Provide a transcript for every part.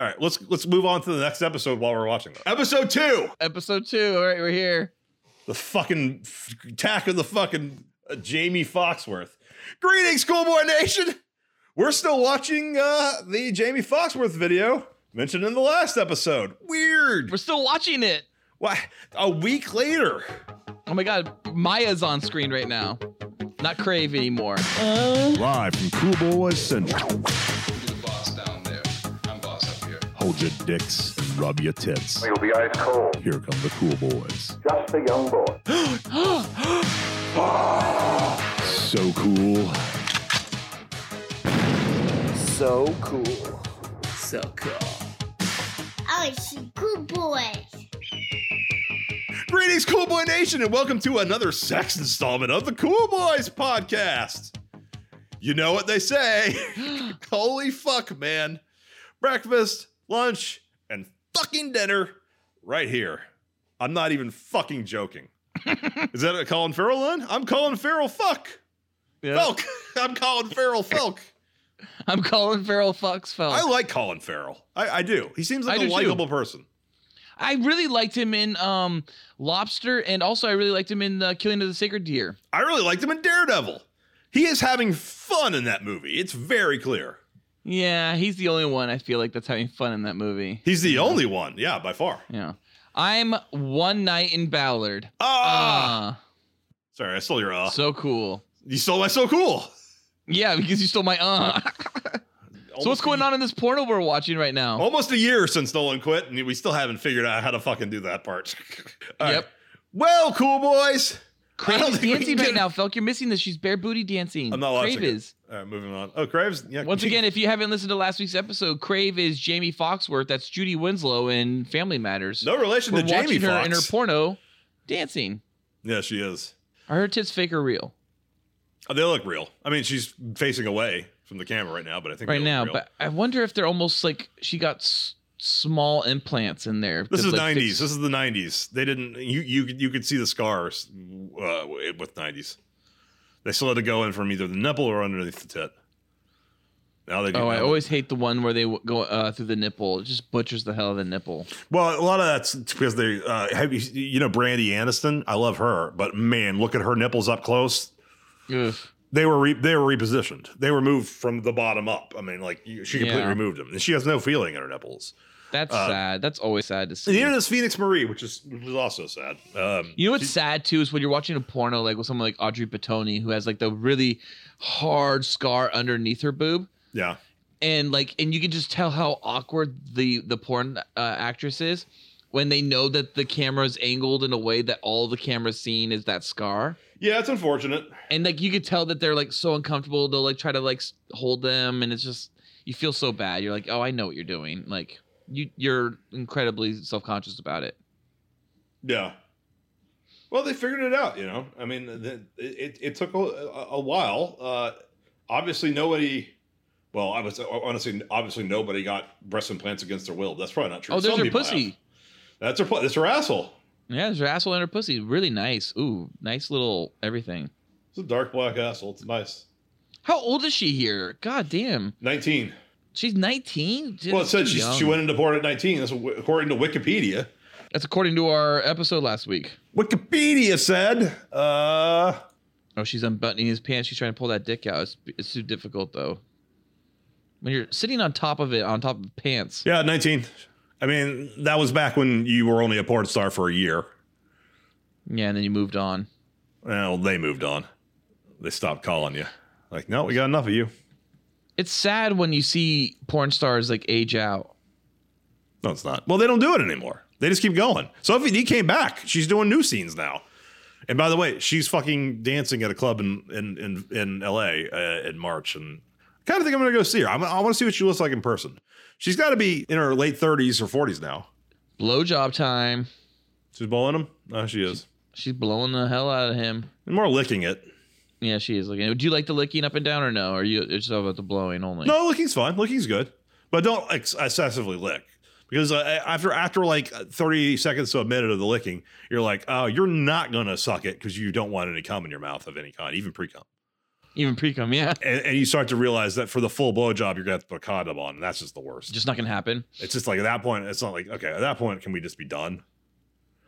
All right, let's let's move on to the next episode while we're watching. Though. Episode two, Episode two. All right, we're here. the fucking f- attack of the fucking uh, Jaimee Foxworth. Greetings, Cool Boy Nation. We're still watching uh, the Jaimee Foxworth video mentioned in the last episode. Weird. We're still watching it. Why? A week later. Oh my god, Maya's on screen right now. Not Crave anymore. Live from Cool Boys Central. Hold your dicks and rub your tits. You'll be ice cold. Here come the Cool Boys. Just a young boy. So cool. So cool. So cool. Oh, she cool boys. Greetings, Cool Boy Nation, and welcome to another sex installment of the Cool Boys podcast. You know what they say. Holy fuck, man. Breakfast, lunch, and fucking dinner right here. I'm not even fucking joking. Is that a Colin Farrell line? I'm Colin Farrell fuck. Yeah. Felk. I'm Colin Farrell Felk. I'm calling Farrell Fox Fell. I like Colin Farrell. I, I do. He seems like do a too. likable person. I really liked him in um Lobster, and also I really liked him in uh, Killing of the Sacred Deer. I really liked him in Daredevil. He is having fun in that movie. It's very clear. Yeah, he's the only one I feel like that's having fun in that movie. He's the only one. Yeah, by far. Yeah. I'm One Night in Ballard. Ah, Ah, sorry, I stole your uh. so cool. you stole my so cool. Yeah, because you stole my uh. so what's going on in this porno we're watching right now? Almost a year since Nolan quit, and we still haven't figured out how to fucking do that part. All right. Yep. Well, cool boys. Crave is dancing right now, Felk. You're missing this. She's bare booty dancing. I'm not watching Crave is. All right, moving on. Oh, Craves. Yeah. Once again, if you haven't listened to last week's episode, Crave is Jaimee Foxworth. That's Judy Winslow in Family Matters. no relation We're to Jamie watching her Foxx. in her porno dancing. yeah, she is. Are her tits fake or real? Oh, they look real. I mean, she's facing away from the camera right now, but I think they Right look now, real. but I wonder if they're almost like she got s- small implants in there. This is like, '90s. fix- This is the '90s. They didn't. You you could- you could see the scars uh, with '90s. They still had to go in from either the nipple or underneath the tit. Now they do. Oh, I always hate the one where they w- go uh, through the nipple. It just butchers the hell of the nipple. Well, a lot of that's because they uh, have you you know Brandi Aniston. I love her, but man, look at her nipples up close. Ugh. They were re- they were repositioned. They were moved from the bottom up. I mean, like she completely Yeah. removed them, and she has no feeling in her nipples. That's Uh, sad. That's always sad to see. And neither does Phoenix Marie, which is which is also sad. Um, You know what's sad too is when you're watching a porno like with someone like Audrey Bitoni who has like the really hard scar underneath her boob, yeah, and like and you can just tell how awkward the the porn uh, actress is when they know that the camera's angled in a way that all the camera's seeing is that scar. yeah, it's unfortunate. And like you could tell that they're like so uncomfortable. They'll like try to like hold them, and it's just you feel so bad. You're like, oh, I know what you're doing. Like you you're incredibly self conscious about it. Yeah. Well, they figured it out, you know. I mean, the, it, it took a, a while. Uh, obviously, nobody. Well, I was honestly, obviously, nobody got breast implants against their will. That's probably not true. Oh, there's Some her pussy. have. That's her. That's her asshole. Yeah, there's her asshole and her pussy. Really nice. Ooh, nice little everything. It's a dark black asshole. It's nice. How old is she here? God damn. Nineteen. She's 19? Well, it said she, she went into porn at nineteen. That's according to Wikipedia. That's according to our episode last week. Wikipedia said. Uh, Oh, she's unbuttoning his pants. She's trying to pull that dick out. It's, it's too difficult, though. When you're sitting on top of it, on top of pants. yeah, nineteen. I mean, that was back when you were only a porn star for a year. Yeah, and then you moved on. Well, they moved on. They stopped calling you. Like, no, we got enough of you. It's sad when you see porn stars like age out. No, it's not. Well, they don't do it anymore. They just keep going. Sophie Dee came back. She's doing new scenes now. And by the way, she's fucking dancing at a club in in in, in L.A. Uh, in March, and I kind of think I'm gonna go see her. I'm, I want to see what she looks like in person. She's got to be in her late 30s or 40s now. Blowjob time. She's blowing him. No, she is. She's blowing the hell out of him. And more licking it. Yeah, she is looking. Do you like the licking up and down or no? Or are you it's just about the blowing only? No, licking's fine. Licking's good, but don't ex- excessively lick because uh, after after like 30 seconds to a minute of the licking, you're like, oh, you're not gonna suck it because you don't want any cum in your mouth of any kind, even pre cum. Even pre cum, yeah. and, and you start to realize that for the full blowjob, you're gonna have to put a condom on, and that's just the worst. Just not gonna happen. it's just like at that point, it's not like okay, at that point, can we just be done?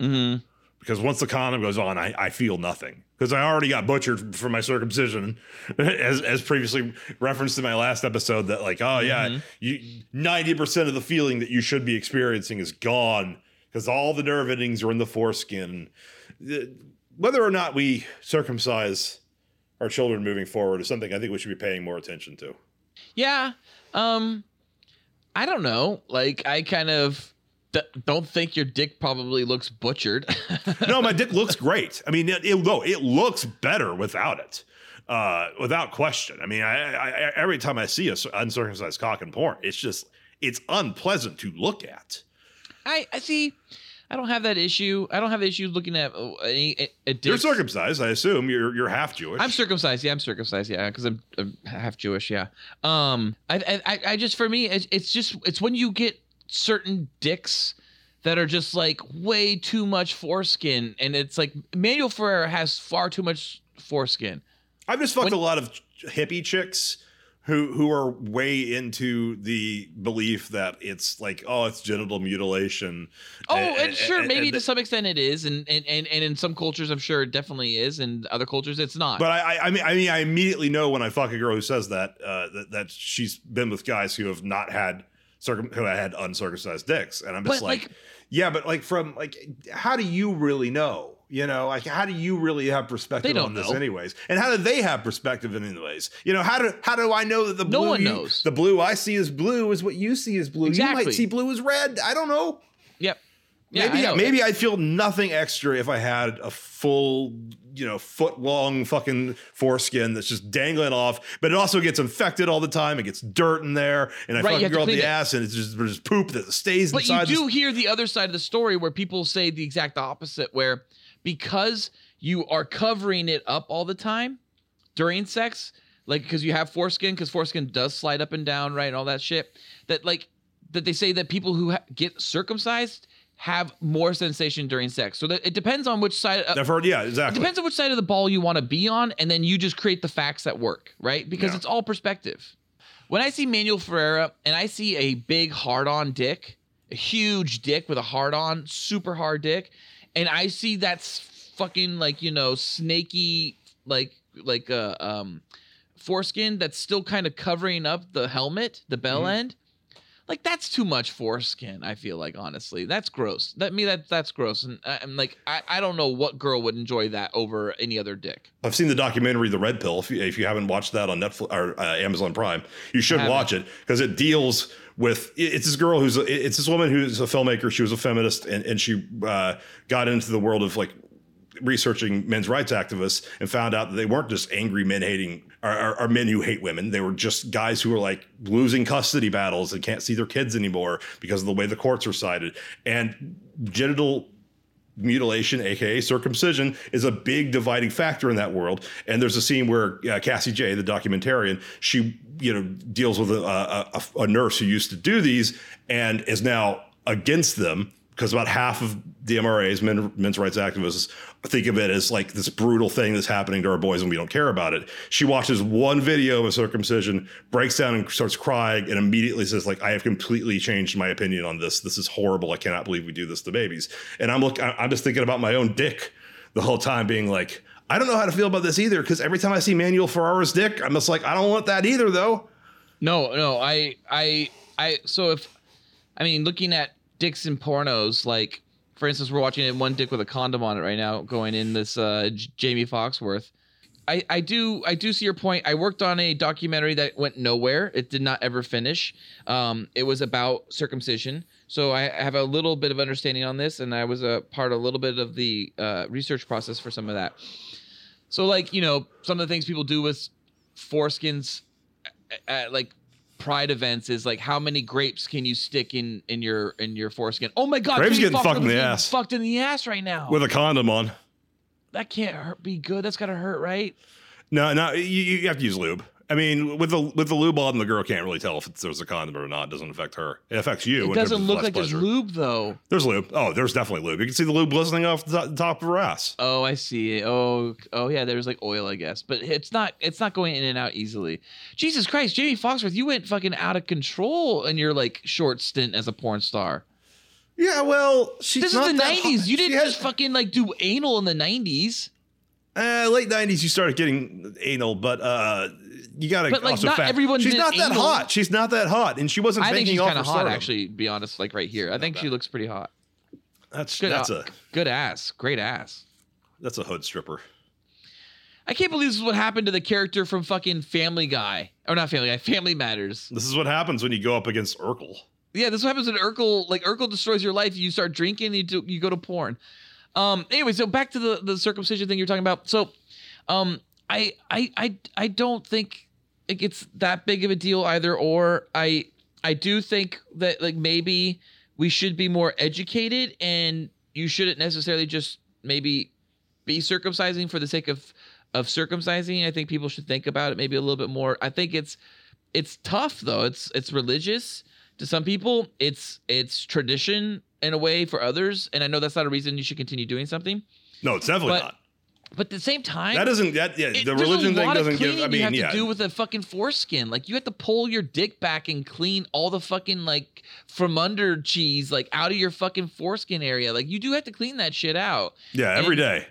hmm Because once the condom goes on, I, I feel nothing because I already got butchered for my circumcision, as as previously referenced in my last episode. That like, oh yeah, Mhm. you ninety percent of the feeling that you should be experiencing is gone because all the nerve endings are in the foreskin. Whether or not we circumcise our children moving forward is something I think we should be paying more attention to. Yeah. Um, I don't know. Like, I kind of d- don't think your dick probably looks butchered. no, my dick looks great. I mean, it, it, no, it looks better without it, uh, without question. I mean, I, I, I every time I see a c- uncircumcised cock in porn, it's just it's unpleasant to look at. I, I see. I don't have that issue. I don't have issues looking at uh, any a, a You're circumcised, I assume. You're you're half Jewish. I'm circumcised. Yeah, I'm circumcised. Yeah, because I'm, I'm half Jewish. Yeah. Um, I, I, I just for me, it's, it's just it's when you get certain dicks that are just like way too much foreskin, and it's like Manuel Ferrara has far too much foreskin. I've just fucked when- a lot of hippie chicks who who are way into the belief that it's like oh it's genital mutilation. Oh, And- and, sure, and- maybe to some extent it is, and, and and and in some cultures, I'm sure it definitely is, and other cultures it's not. But I, I, I mean, I mean, I immediately know when I fuck a girl who says that, uh, that that she's been with guys who have not had circum, who had uncircumcised dicks, and I'm just But, like, like- yeah, but like from like, how do you really know? You know, like how do you really have perspective on this, know. anyways? And how do they have perspective in anyways? You know, how do how do I know that the No blue one you- knows. the blue I see is blue is what you see is blue? You might see blue as red. I don't know. yep. Yeah, maybe I maybe I'd feel nothing extra if I had a full, you know, foot long fucking foreskin that's just dangling off, but it also gets infected all the time. It gets dirt in there, and I Right, fuck you a have to girl up the it. ass, and it's just there's poop that stays there. But you do this- hear the other side of the story where people say the exact opposite, where because you are covering it up all the time during sex, like because you have foreskin, because foreskin does slide up and down, right, and all that shit. That like that they say that people who ha- get circumcised have more sensation during sex. So that it depends on which side. Uh, I've heard, yeah, it depends on which side of the ball you want to be on, and then you just create the facts that work, right? Because Yeah. it's all perspective. When I see Manuel Ferrara and I see a big hard on dick, a huge dick with a hard on, super hard dick, and I see that's fucking like, you know, snaky, like, like, uh, um, foreskin that's still kind of covering up the helmet, the bell Mhm. end. Like that's too much foreskin. I feel like honestly, that's gross. That me that that's gross, and I, I'm like I, I don't know what girl would enjoy that over any other dick. I've seen the documentary The Red Pill. If you, if you haven't watched that on Netflix or uh, Amazon Prime, you should watch it because it deals with it's this girl who's it's this woman who's a filmmaker. She was a feminist and and she uh, got into the world of like researching men's rights activists and found out that they weren't just angry men hating or, or, or men who hate women. They were just guys who were like losing custody battles and can't see their kids anymore because of the way the courts are sided. And genital mutilation, aka circumcision, is a big dividing factor in that world. And there's a scene where uh, Cassie Jaye, the documentarian, she you know deals with a, a, a, a nurse who used to do these and is now against them because about half of the MRAs, men, men's rights activists, think of it as like this brutal thing that's happening to our boys and we don't care about it. She watches one video of a circumcision, breaks down and starts crying, and immediately says, like, I have completely changed my opinion on this. This is horrible. I cannot believe we do this to babies. And I'm look, I'm just thinking about my own dick the whole time, being like, I don't know how to feel about this either. Because every time I see Manuel Ferrara's dick, I'm just like, I don't want that either, though. No, no, I, I, I. So if, I mean, looking at dicks in pornos, like for instance, we're watching it one dick with a condom on it right now, going in this uh, Jaimee Foxworth. I, I do I do see your point. I worked on a documentary that went nowhere. It did not ever finish. Um, it was about circumcision, so I have a little bit of understanding on this, and I was a part of a little bit of the uh, research process for some of that. So, like you know, some of the things people do with foreskins at like pride events is like how many grapes can you stick in in your in your foreskin? Oh my god, Grapes getting fucked in the ass. Fucked in the ass right now. With a condom on. that can't hurt, be good. That's gotta hurt, right? No, no, you, you have to use lube. I mean, with the with the lube on, the girl can't really tell if it's, there's a condom or not. It doesn't affect her. It affects you. It doesn't look like pleasure. there's lube though. There's lube. Oh, there's definitely lube. You can see the lube glistening off the top of her ass. Oh, I see. Oh, oh yeah. There's like oil, I guess, but it's not. It's not going in and out easily. Jesus Christ, Jaimee Foxworth, you went fucking out of control in your like short stint as a porn star. Yeah, well, she's This is the that '90s. hot. You didn't has- just fucking like do anal in the '90s. Uh, late '90s, you started getting anal, but uh, you gotta But, like, also not fact- everyone She's not that anal. hot. She's not that hot, and she wasn't. I think she's kind of hot, stardom. actually. To be honest, like right here, I think she looks pretty hot. That's Good, that's a good ass, great ass. that's a hood stripper. I can't believe this is what happened to the character from fucking Family Guy, or not Family Guy, Family Matters. This is what happens when you go up against Urkel. Yeah, this is what happens when Urkel like Urkel destroys your life. You start drinking, you do, you go to porn. Um. Anyway, so back to the the circumcision thing you're talking about. So, um, I I I I don't think it gets that big of a deal either. Or I I do think that like maybe we should be more educated, and you shouldn't necessarily just maybe be circumcising for the sake of of circumcising. I think people should think about it maybe a little bit more. I think it's it's tough though. It's it's religious to some people. It's it's tradition in a way for others, and I know that's not a reason you should continue doing something. No, it's definitely But not. But at the same time, That doesn't. That yeah. it- the religion thing doesn't give. I mean, you have yeah. to do with a fucking foreskin. Like you have to pull your dick back and clean all the fucking like from under cheese like out of your fucking foreskin area. Like you do have to clean that shit out. yeah, every and- day.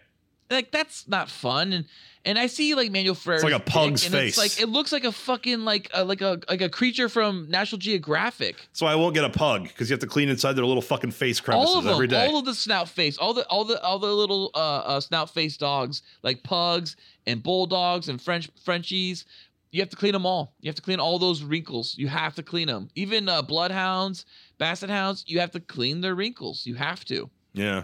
Like that's not fun. And and I see like Manuel Ferrara's it's like a pug's dick, and It's face. like it looks like a fucking like a, like a like a creature from National Geographic. So I won't get a pug because you have to clean inside their little fucking face crevices all of them, every day. all of the snout face, all the all the all the little uh, uh snout face dogs like pugs and bulldogs and French Frenchies. You have to clean them all. You have to clean all those wrinkles. You have to clean them. Even uh, bloodhounds, basset hounds, you have to clean their wrinkles. You have to. yeah.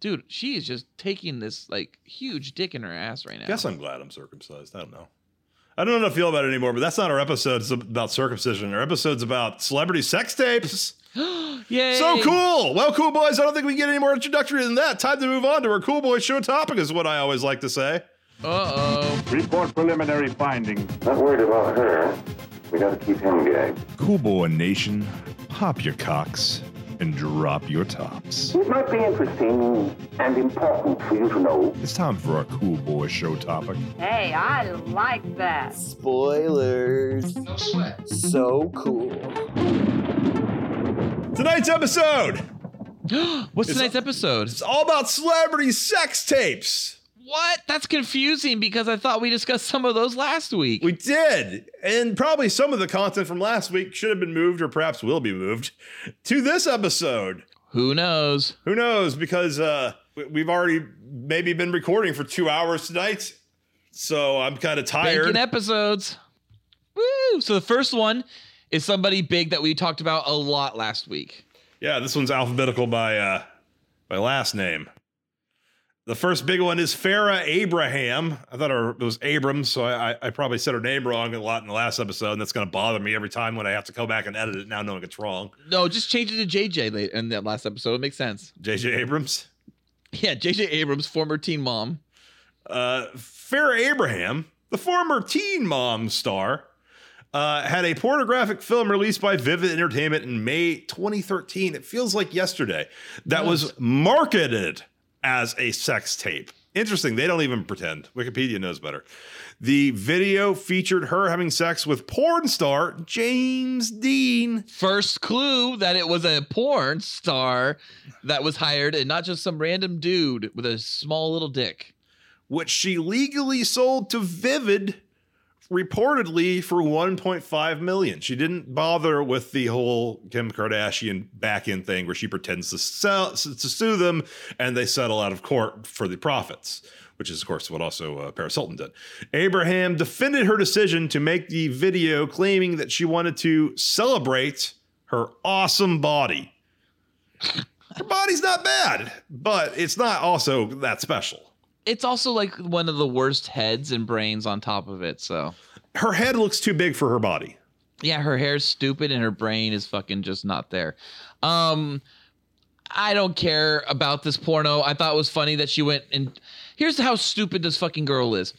Dude, she is just taking this like huge dick in her ass right now. Guess I'm glad I'm circumcised. I don't know. I don't know how to feel about it anymore, but that's not our episode. It's about circumcision. Our episode's about celebrity sex tapes. Yay! So cool. Well, cool boys. I don't think we can get any more introductory than that. Time to move on to our cool boy show topic, is what I always like to say. Uh oh. Report preliminary findings. Not worried about her. We gotta keep him gagged. Cool Boy Nation, pop your cocks and drop your tops. It might be interesting and important for you to know. It's time for our Cool Boy show topic. Hey, I like that. Spoilers. No sweat. So cool. Tonight's episode What's It's- tonight's episode? It's all about celebrity sex tapes. What? That's confusing because I thought we discussed some of those last week. We did. And probably some of the content from last week should have been moved or perhaps will be moved to this episode. Who knows? Who knows? Because uh, we- we've already maybe been recording for two hours tonight. So I'm kind of tired. Banking episodes. Woo! So the first one is somebody big that we talked about a lot last week. Yeah, this one's alphabetical by uh by last name. The first big one is Farrah Abraham. I thought her, it was Abrams, so I, I, probably said her name wrong a lot in the last episode, and that's going to bother me every time when I have to go back and edit it now knowing it's wrong. No, just change it to JJ late in that last episode. It makes sense. J.J. Abrams. Yeah, JJ Abrams, former teen mom. Uh, Farrah Abraham, the former Teen Mom star, uh, had a pornographic film released by Vivid Entertainment in May 2013. It feels like yesterday. That was marketed as a sex tape. Interesting. They don't even pretend. Wikipedia knows better. The video featured her having sex with porn star James Dean. First clue that it was a porn star that was hired and not just some random dude with a small little dick. which she legally sold to Vivid reportedly for 1.5 million. She didn't bother with the whole Kim Kardashian back end thing where she pretends to sell to sue them and they settle out of court for the profits. Which is, of course, what also uh, Paris Hilton did. Abraham defended her decision to make the video, claiming that she wanted to celebrate her awesome body. Her body's not bad, but it's not also that special. It's also like one of the worst heads and brains on top of it. So, her head looks too big for her body. yeah, her hair's stupid and her brain is fucking just not there. Um, I don't care about this porno. I thought it was funny that she went and here's how stupid this fucking girl is.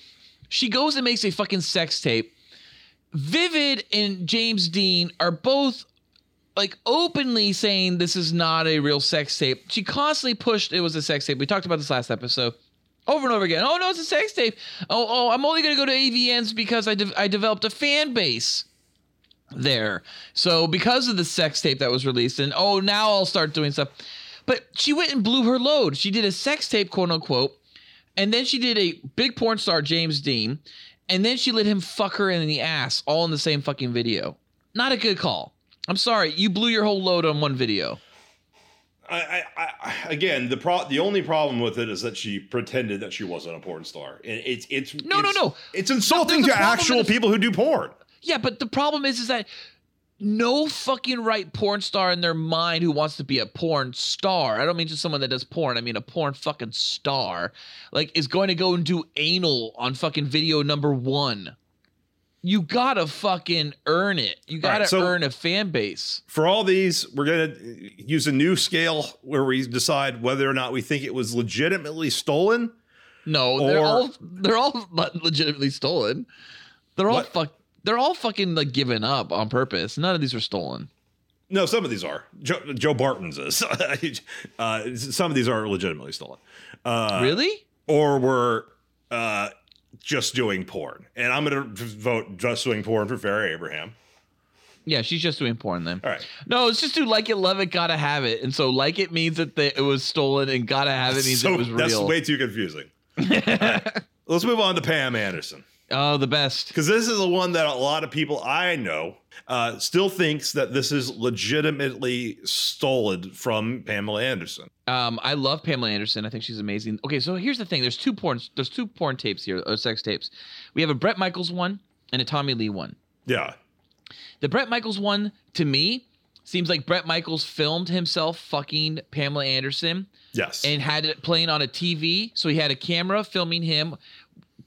She goes and makes a fucking sex tape Vivid and James Dean are both like openly saying this is not a real sex tape. She constantly pushed it was a sex tape. We talked about this last episode. Over and over again. Oh no, it's a sex tape. Oh, oh, I'm only gonna go to AVNs because I de- I developed a fan base there. So because of the sex tape that was released, and oh now I'll start doing stuff. But she went and blew her load. She did a sex tape, quote unquote, and then she did a big porn star, James Dean, and then she let him fuck her in the ass all in the same fucking video. Not a good call. I'm sorry, you blew your whole load on one video. I, I, I again the pro the only problem with it is that she pretended that she wasn't a porn star. And it's it's No, no, it's- no. It's insulting a to actual with- people who do porn. Yeah, but the problem is, is that no fucking right porn star in their mind who wants to be a porn star. I don't mean just someone that does porn. I mean a porn fucking star. Like is going to go and do anal on fucking video number one. You gotta fucking earn it. You gotta right, so- earn a fan base. For all these, we're gonna use a new scale where we decide whether or not we think it was legitimately stolen. No, they're all they're all not legitimately stolen. They're all What? fuck. They're all fucking like given up on purpose. None of these are stolen. No, some of these are. Joe, Joe Barton's is. uh, some of these are legitimately stolen. Uh, really? Or were uh, just doing porn. And I'm going to vote just doing porn for Farrah Abraham. Yeah, she's just doing porn then. All right. No, it's just do like it, love it, gotta have it, and so like it means that the, it was stolen, and gotta have it means So it was real. that's way too confusing. Let's move on to Pam Anderson. Oh, the best. Because this is the one that a lot of people I know uh, still thinks that this is legitimately stolen from Pamela Anderson. Um, I love Pamela Anderson. I think she's amazing. Okay, so here's the thing. There's two porn. There's two porn tapes here, or sex tapes. We have a Bret Michaels one and a Tommy Lee one. Yeah. The Bret Michaels one, to me, seems like Bret Michaels filmed himself fucking Pamela Anderson Yes. and had it playing on a TV. So he had a camera filming him,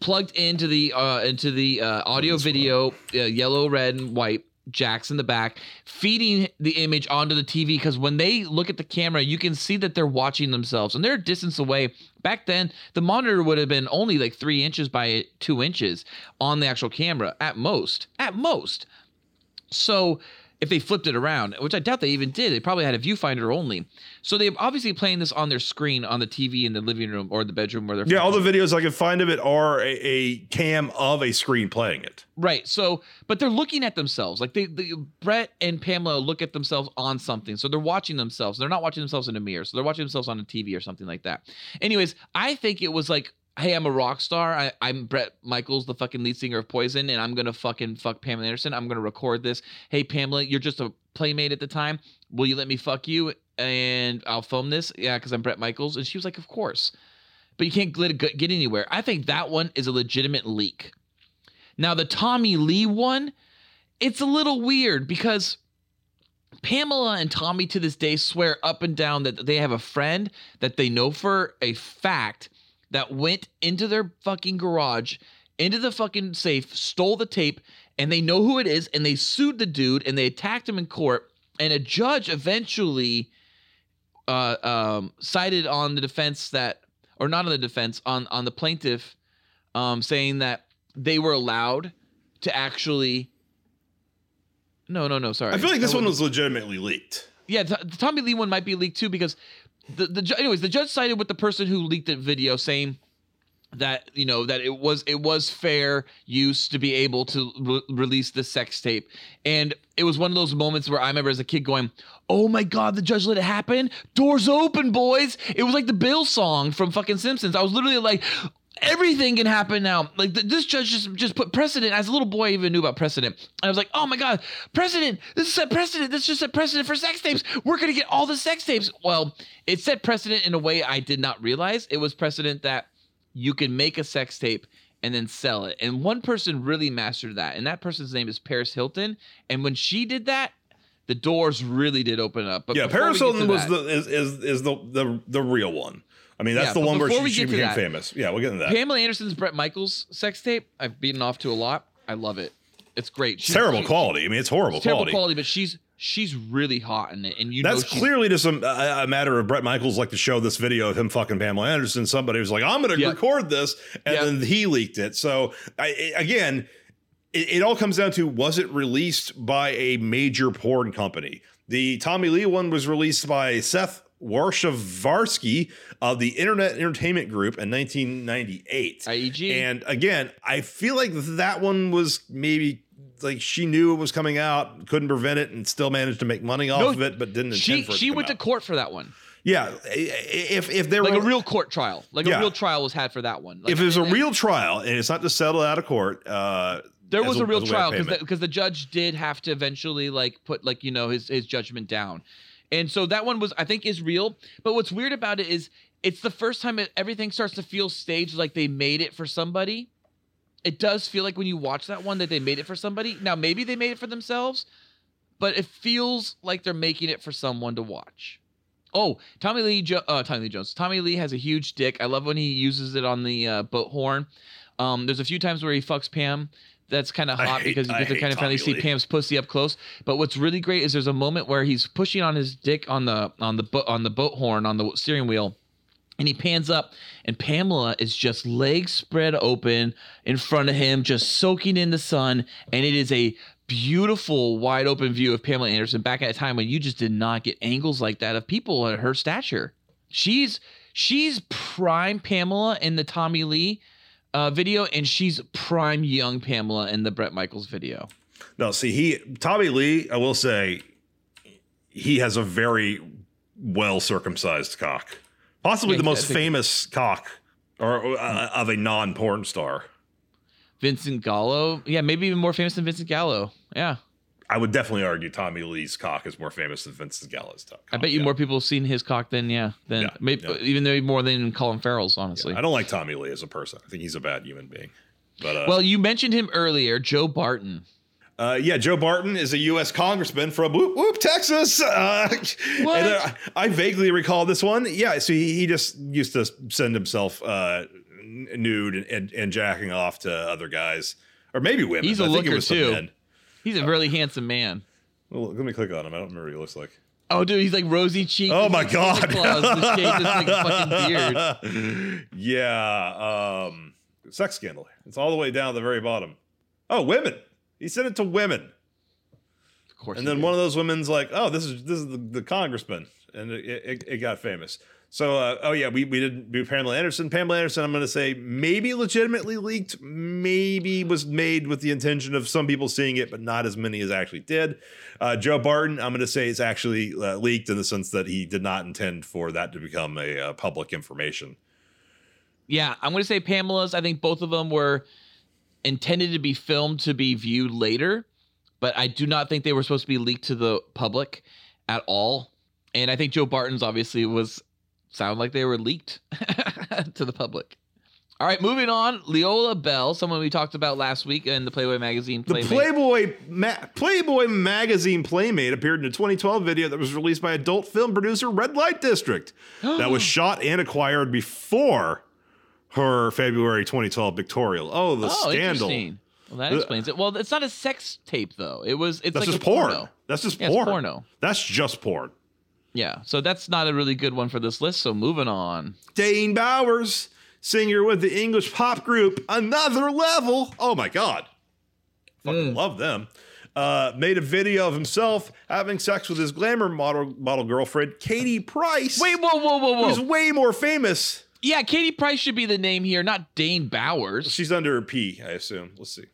plugged into the uh, into the uh, audio video, uh, yellow, red, and white. Jacks in the back, feeding the image onto the TV because when they look at the camera, you can see that they're watching themselves and they're a distance away. Back then, the monitor would have been only like three inches by two inches on the actual camera at most. At most. So if they flipped it around, which I doubt they even did, they probably had a viewfinder only. So they're obviously playing this on their screen on the TV in the living room or the bedroom where they're yeah, all the videos I can find of it are a, a cam of a screen playing it. right. So, but they're looking at themselves. Like they, they, Bret and Pamela look at themselves on something. So they're watching themselves. They're not watching themselves in a mirror. So they're watching themselves on a TV or something like that. Anyways, I think it was like. Hey, I'm a rock star. I, I'm Bret Michaels, the fucking lead singer of Poison, and I'm gonna fucking fuck Pamela Anderson. I'm gonna record this. Hey, Pamela, you're just a playmate at the time. Will you let me fuck you? And I'll film this. Yeah, because I'm Bret Michaels. And she was like, Of course. But you can't go- get anywhere. I think that one is a legitimate leak. Now, the Tommy Lee one, it's a little weird because Pamela and Tommy to this day swear up and down that they have a friend that they know for a fact that went into their fucking garage, into the fucking safe, stole the tape, and they know who it is, and they sued the dude and they attacked him in court. And a judge eventually uh, um, sided on the defense that, or not on the defense, on on the plaintiff, um, saying that they were allowed to actually. No, no, no. Sorry. I feel like this one wasn't- legitimately leaked. yeah, the Tommy Lee one might be leaked too because the the anyways the judge sided with the person who leaked the video, saying that you know that it was it was fair use to be able to re- release the sex tape, and it was one of those moments where I remember as a kid going, "Oh my god, the judge let it happen! Doors open, boys!" It was like the Bill song from fucking Simpsons. I was literally like. Everything can happen now. Like th- this judge just just put precedent. As a little boy, I even knew about precedent. And I was like, "Oh my god, precedent! This is set precedent. This just set precedent for sex tapes. We're gonna get all the sex tapes." Well, it set precedent in a way I did not realize. It was precedent that you can make a sex tape and then sell it. And one person really mastered that, and that person's name is Paris Hilton. And when she did that, the doors really did open up. But yeah, Paris we get to Hilton was that- the is, is is the, the the real one. I mean, that's Yeah, the one where she, we she became that- famous. Yeah, we'll get into that. Pamela Anderson's Bret Michaels sex tape. I've beaten off to a lot. I love it. It's great. She's- terrible she- quality. I mean, it's horrible It's terrible quality. quality, but she's she's really hot in it, and you That's clearly just a, a, a matter of Bret Michaels like to show this video of him fucking Pamela Anderson. Somebody was like, "I'm going to Yeah. record this," and Yeah. then he leaked it. So I, I- again, it, it all comes down to was it released by a major porn company? The Tommy Lee one was released by Seth Warshawarsky of the Internet Entertainment Group in 1998. IEG. And again, I feel like that one was maybe like she knew it was coming out, couldn't prevent it, and still managed to make money off No, of it, but didn't she she to went to court for that one. Yeah, if if there Like were a real court trial. Like Yeah. a real trial was had for that one. Like, if it was a and- real trial and it's not to settle out of court, uh, there was a- a, real a trial because because the, judge did have to eventually like put like you know his his judgment down, and so that one was I think is real. But what's weird about it is it's the first time it, everything starts to feel staged like they made it for somebody. It does feel like when you watch that one that they made it for somebody. Now maybe they made it for themselves, but it feels like they're making it for someone to watch. Oh, Tommy Lee, jo- uh, Tommy Lee Jones. Tommy Lee has a huge dick. I love when he uses it on the uh, boat horn. Um, there's a few times where he fucks Pam. That's kind of hot hate- because you get to kind of finally see Lee. Pam's pussy up close. But what's really great is there's a moment where he's pushing on his dick on the on the boat on the boat horn on the steering wheel, and he pans up, and Pamela is just legs spread open in front of him, just soaking in the sun, and it is a beautiful wide open view of Pamela Anderson back at a time when you just did not get angles like that of people at her stature. She's she's prime Pamela in the Tommy Lee uh, video, and she's prime young Pamela in the Bret Michaels video. No, see, he Tommy Lee, I will say, he has a very well circumcised cock, possibly Yeah, the most famous cock or uh, of a non porn star. Vincent Gallo, yeah, maybe even more famous than Vincent Gallo. Yeah, I would definitely argue Tommy Lee's cock is more famous than Vincent Gallo's cock. I bet you yeah. more people have seen his cock than yeah, than Yeah, maybe yeah. even though more than Colin Farrell's. Honestly, I don't like Tommy Lee as a person. I think he's a bad human being. But uh, well, you mentioned him earlier, Joe Barton. Uh, yeah, Joe Barton is a U.S. congressman from Whoop Whoop, Texas. Uh, What? And, uh, I vaguely recall this one. Yeah, so he, he just used to send himself uh, nude and, and, and jacking off to other guys, or maybe women. He's a I think it looker, too. He's a really handsome man. Well, let me click on him. I don't remember what he looks like. Oh, dude, he's like rosy cheeked. Oh my god! Claus to shave his like yeah, um, sex scandal. It's all the way down at the very bottom. Oh, women. He sent it to women. Of course. and he then did. one of those women's like, "Oh, this is this is the, the congressman," and it, it, it got famous. So, uh, oh yeah, we, we didn't do Pamela Anderson. Pamela Anderson, I'm going to say maybe legitimately leaked, maybe was made with the intention of some people seeing it, but not as many as actually did. Uh, Joe Barton, I'm going to say it's actually uh, leaked in the sense that he did not intend for that to become a uh, public information. Yeah, I'm going to say Pamela's. I think both of them were intended to be filmed to be viewed later, but I do not think they were supposed to be leaked to the public at all. And I think Joe Barton's obviously was sound like they were leaked to the public. All right, moving on. Leola Bell, someone we talked about last week in the Playboy magazine. The Playboy ma- Playboy magazine Playmate appeared in a 2012 video that was released by adult film producer Red Light District that was shot and acquired before her February 2012 pictorial. Oh, the oh, scandal. Well, that uh, explains it. Well, it's not a sex tape though. It was. It's That's like just porn. porno. That's just Yeah, porn. porno. That's just porn. Yeah, so that's not a really good one for this list. So moving on. Dane Bowers, singer with the English pop group Another Level. Oh my God. Fucking love them. Uh, made a video of himself having sex with his glamour model model girlfriend, Katie Price. Wait, whoa, whoa, whoa, whoa. Who's way more famous. Yeah, Katie Price should be the name here, not Dane Bowers. She's under a P, I assume. Let's see.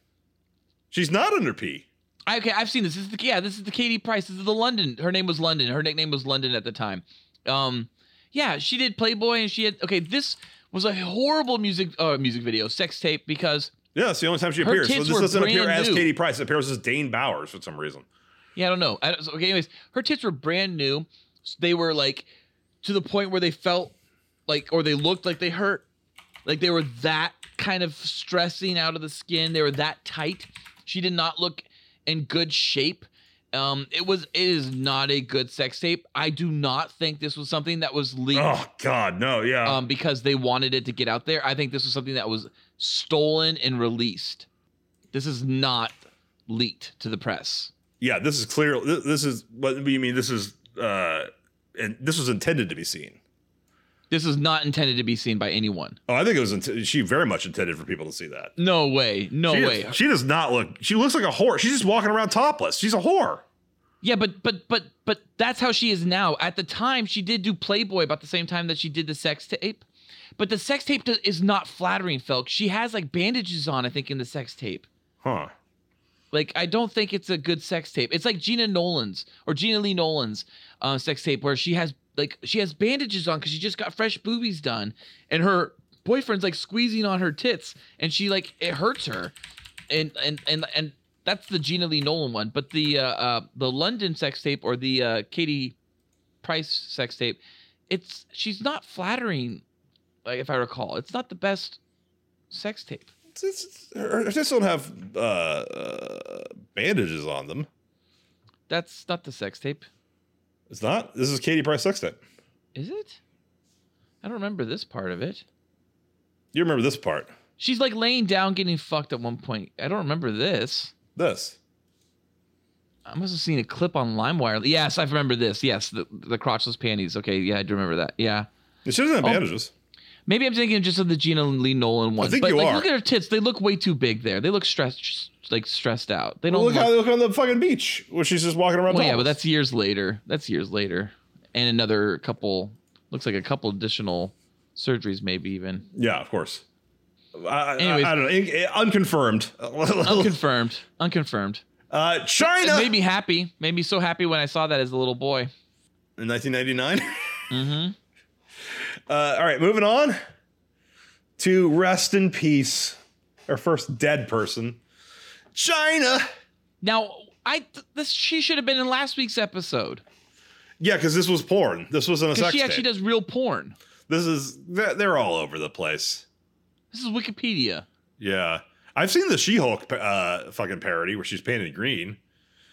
She's not under P. Okay, I've seen this. This is the yeah, this is the Katie Price. This is the London. Her name was London. Her nickname was London at the time. Um, yeah, she did Playboy, and she had okay. This was a horrible music uh music video, sex tape, because Yeah, it's the only time she appears. So this doesn't appear as new. Katie Price. It appears as Dane Bowers for some reason. Yeah, I don't know. I don't, so, okay, anyways, her tits were brand new. They were like to the point where they felt like, or they looked like they hurt. Like they were that kind of stressing out of the skin. They were that tight. She did not look in good shape. Um, it was. It is not a good sex tape. I do not think this was something that was leaked. Oh God, no, yeah. Um, because they wanted it to get out there. I think this was something that was stolen and released. This is not leaked to the press. yeah, this is clear. This is what do you mean? This is uh, and this was intended to be seen. This is not intended to be seen by anyone. Oh, I think it was. Int- she very much intended for people to see that. No way. No she, way. She does not look. She looks like a whore. She's just walking around topless. She's a whore. Yeah, but but but but that's how she is now. At the time, she did do Playboy about the same time that she did the sex tape. But the sex tape is not flattering, Felk. She has like bandages on, I think, in the sex tape. Huh. Like, I don't think it's a good sex tape. It's like Gena Nolin's or Gena Lee Nolin's uh, sex tape where she has like she has bandages on because she just got fresh boobies done, and her boyfriend's like squeezing on her tits, and she like it hurts her, and and and and that's the Gena Lee Nolin one. But the uh, uh the London sex tape or the uh, Katie Price sex tape, it's she's not flattering. Like if I recall, it's not the best sex tape. It's, it's, her, her tits don't have uh, uh, bandages on them. That's not the sex tape, It's not. This is Katie Price sex tape. is it? I don't remember this part of it. You remember this part? She's like laying down getting fucked at one point. I don't remember this. This. I must have seen a clip on LimeWire. Yes, I remember this. Yes, the, the crotchless panties. Okay, yeah, I do remember that. Yeah. She doesn't have Oh, bandages. Maybe I'm thinking just of the Gena Lee Nolin one. I think but you like, are. look at her tits. They look way too big there. They look stressed, like stressed out. They don't Well, look look. how they look on the fucking beach where she's just walking around. well, yeah, but that's years later. That's years later, and another couple. Looks like a couple additional surgeries, maybe even yeah, of course. I, I- Anyways. I, don't know. In- unconfirmed. unconfirmed. Unconfirmed. uh, It Chyna made me happy. Made me so happy when I saw that as a little boy. in 1999. Mm-hmm. Uh, all right, moving on to rest in peace. Our first dead person, Chyna. Now, I th- this she should have been in last week's episode Yeah, because this was porn. This wasn't a because sex she actually tape. does real porn. This is they're, they're all over the place. This is Wikipedia. Yeah, I've seen the She-Hulk uh, fucking parody where she's painted green.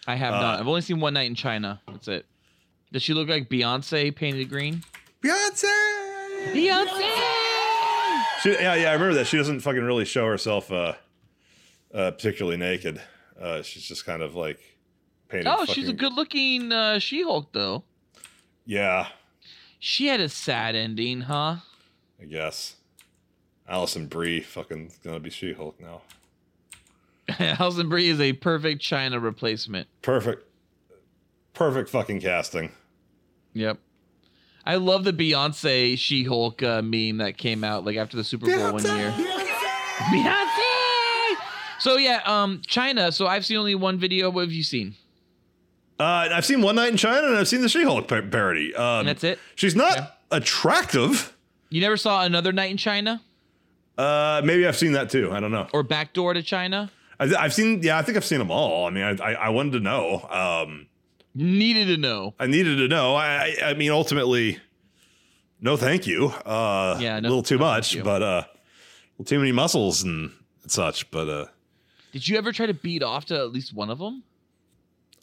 I have Uh, not. I've only seen One Night in China. That's it. Does she look like Beyonce painted green? Beyonce. Beyonce. She, yeah, yeah, I remember that. She doesn't fucking really show herself uh, uh, particularly naked. Uh, she's just kind of like painted. Oh, she's a good-looking uh, She-Hulk, though. Yeah, She had a sad ending, huh? I guess. Alison Brie fucking gonna be She-Hulk now. Alison Brie is a perfect Chyna replacement. Perfect, perfect fucking casting. Yep. I love the Beyonce She-Hulk uh, meme that came out like after the Super Bowl one year. Beyonce. So yeah, um, Chyna. So I've seen only one video. What have you seen? Uh, I've seen One Night in China, and I've seen the She-Hulk pa- parody. Um, And that's it. She's not Yeah. attractive. You never saw another night in China Uh, maybe I've seen that too. I don't know. or Backdoor to China? I, I've seen. Yeah, I think I've seen them all. I mean, I, I, I wanted to know. Um, Needed to know. I needed to know. I, I, I mean, ultimately, no, thank you. Uh, Yeah, a little too no, much, but uh, a little too many muscles and such. But uh, Did you ever try to beat off to at least one of them?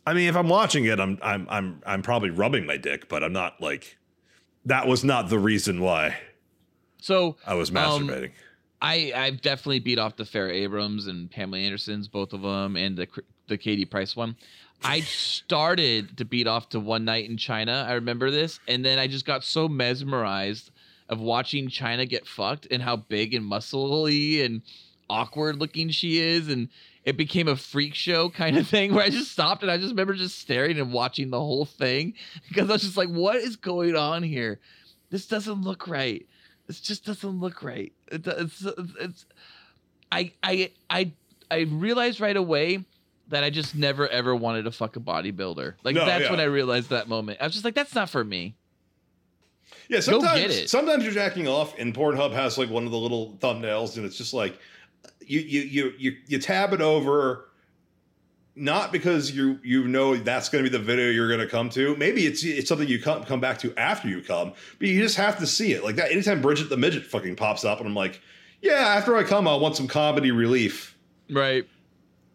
I mean, if I'm watching it, I'm, I'm, I'm, I'm probably rubbing my dick, but I'm not like. That was not the reason why So I was Um, masturbating. I I've definitely beat off the Fair Abrams and Pamela Anderson's, both of them, and the the Katie Price one. I started to beat off to One Night in China. I remember this, and then I just got so mesmerized of watching Chyna get fucked and how big and muscly and awkward looking she is, and it became a freak show kind of thing where I just stopped and I just remember just staring and watching the whole thing because I was just like, what is going on here? This doesn't look right. This just doesn't look right. It, it's, it's, I I I I realized right away that I just never ever wanted to fuck a bodybuilder. Like No, that's yeah. when I realized that moment. I was just like, that's not for me. Yeah, sometimes sometimes you're jacking off, and Pornhub has like one of the little thumbnails, and it's just like you you you you, you tab it over, not because you you know that's going to be the video you're going to come to. Maybe it's it's something you come come back to after you come, but you just have to see it like that. Anytime Bridget the midget fucking pops up, and I'm like, yeah, after I come, I want some comedy relief. Right.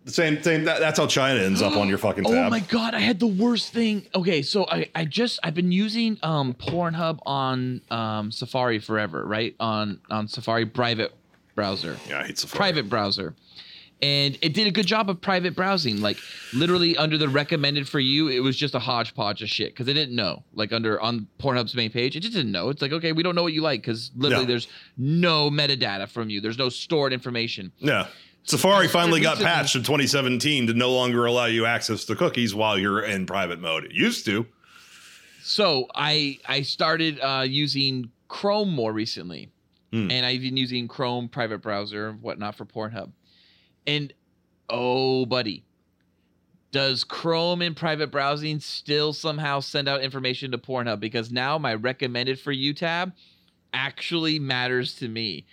The same thing. That, that's how Chyna ends up on your fucking tab. Oh my god, I had the worst thing. Okay, so I, I just I've been using um Pornhub on um Safari forever, right? On on Safari private browser. Yeah, I hate Safari. Private browser. and it did a good job of private browsing. Like literally under the recommended for you, it was just a hodgepodge of shit because it didn't know. Like under on Pornhub's main page, it just didn't know. It's like okay, we don't know what you like because literally Yeah. there's no metadata from you. There's no stored information. Yeah. Safari finally got patched in 2017 to no longer allow you access to cookies while you're in private mode. It used to. So I I started uh, using Chrome more recently, Hmm. and I've been using Chrome private browser and whatnot for Pornhub, and oh buddy, does Chrome in private browsing still somehow send out information to Pornhub? Because now my recommended for you tab actually matters to me.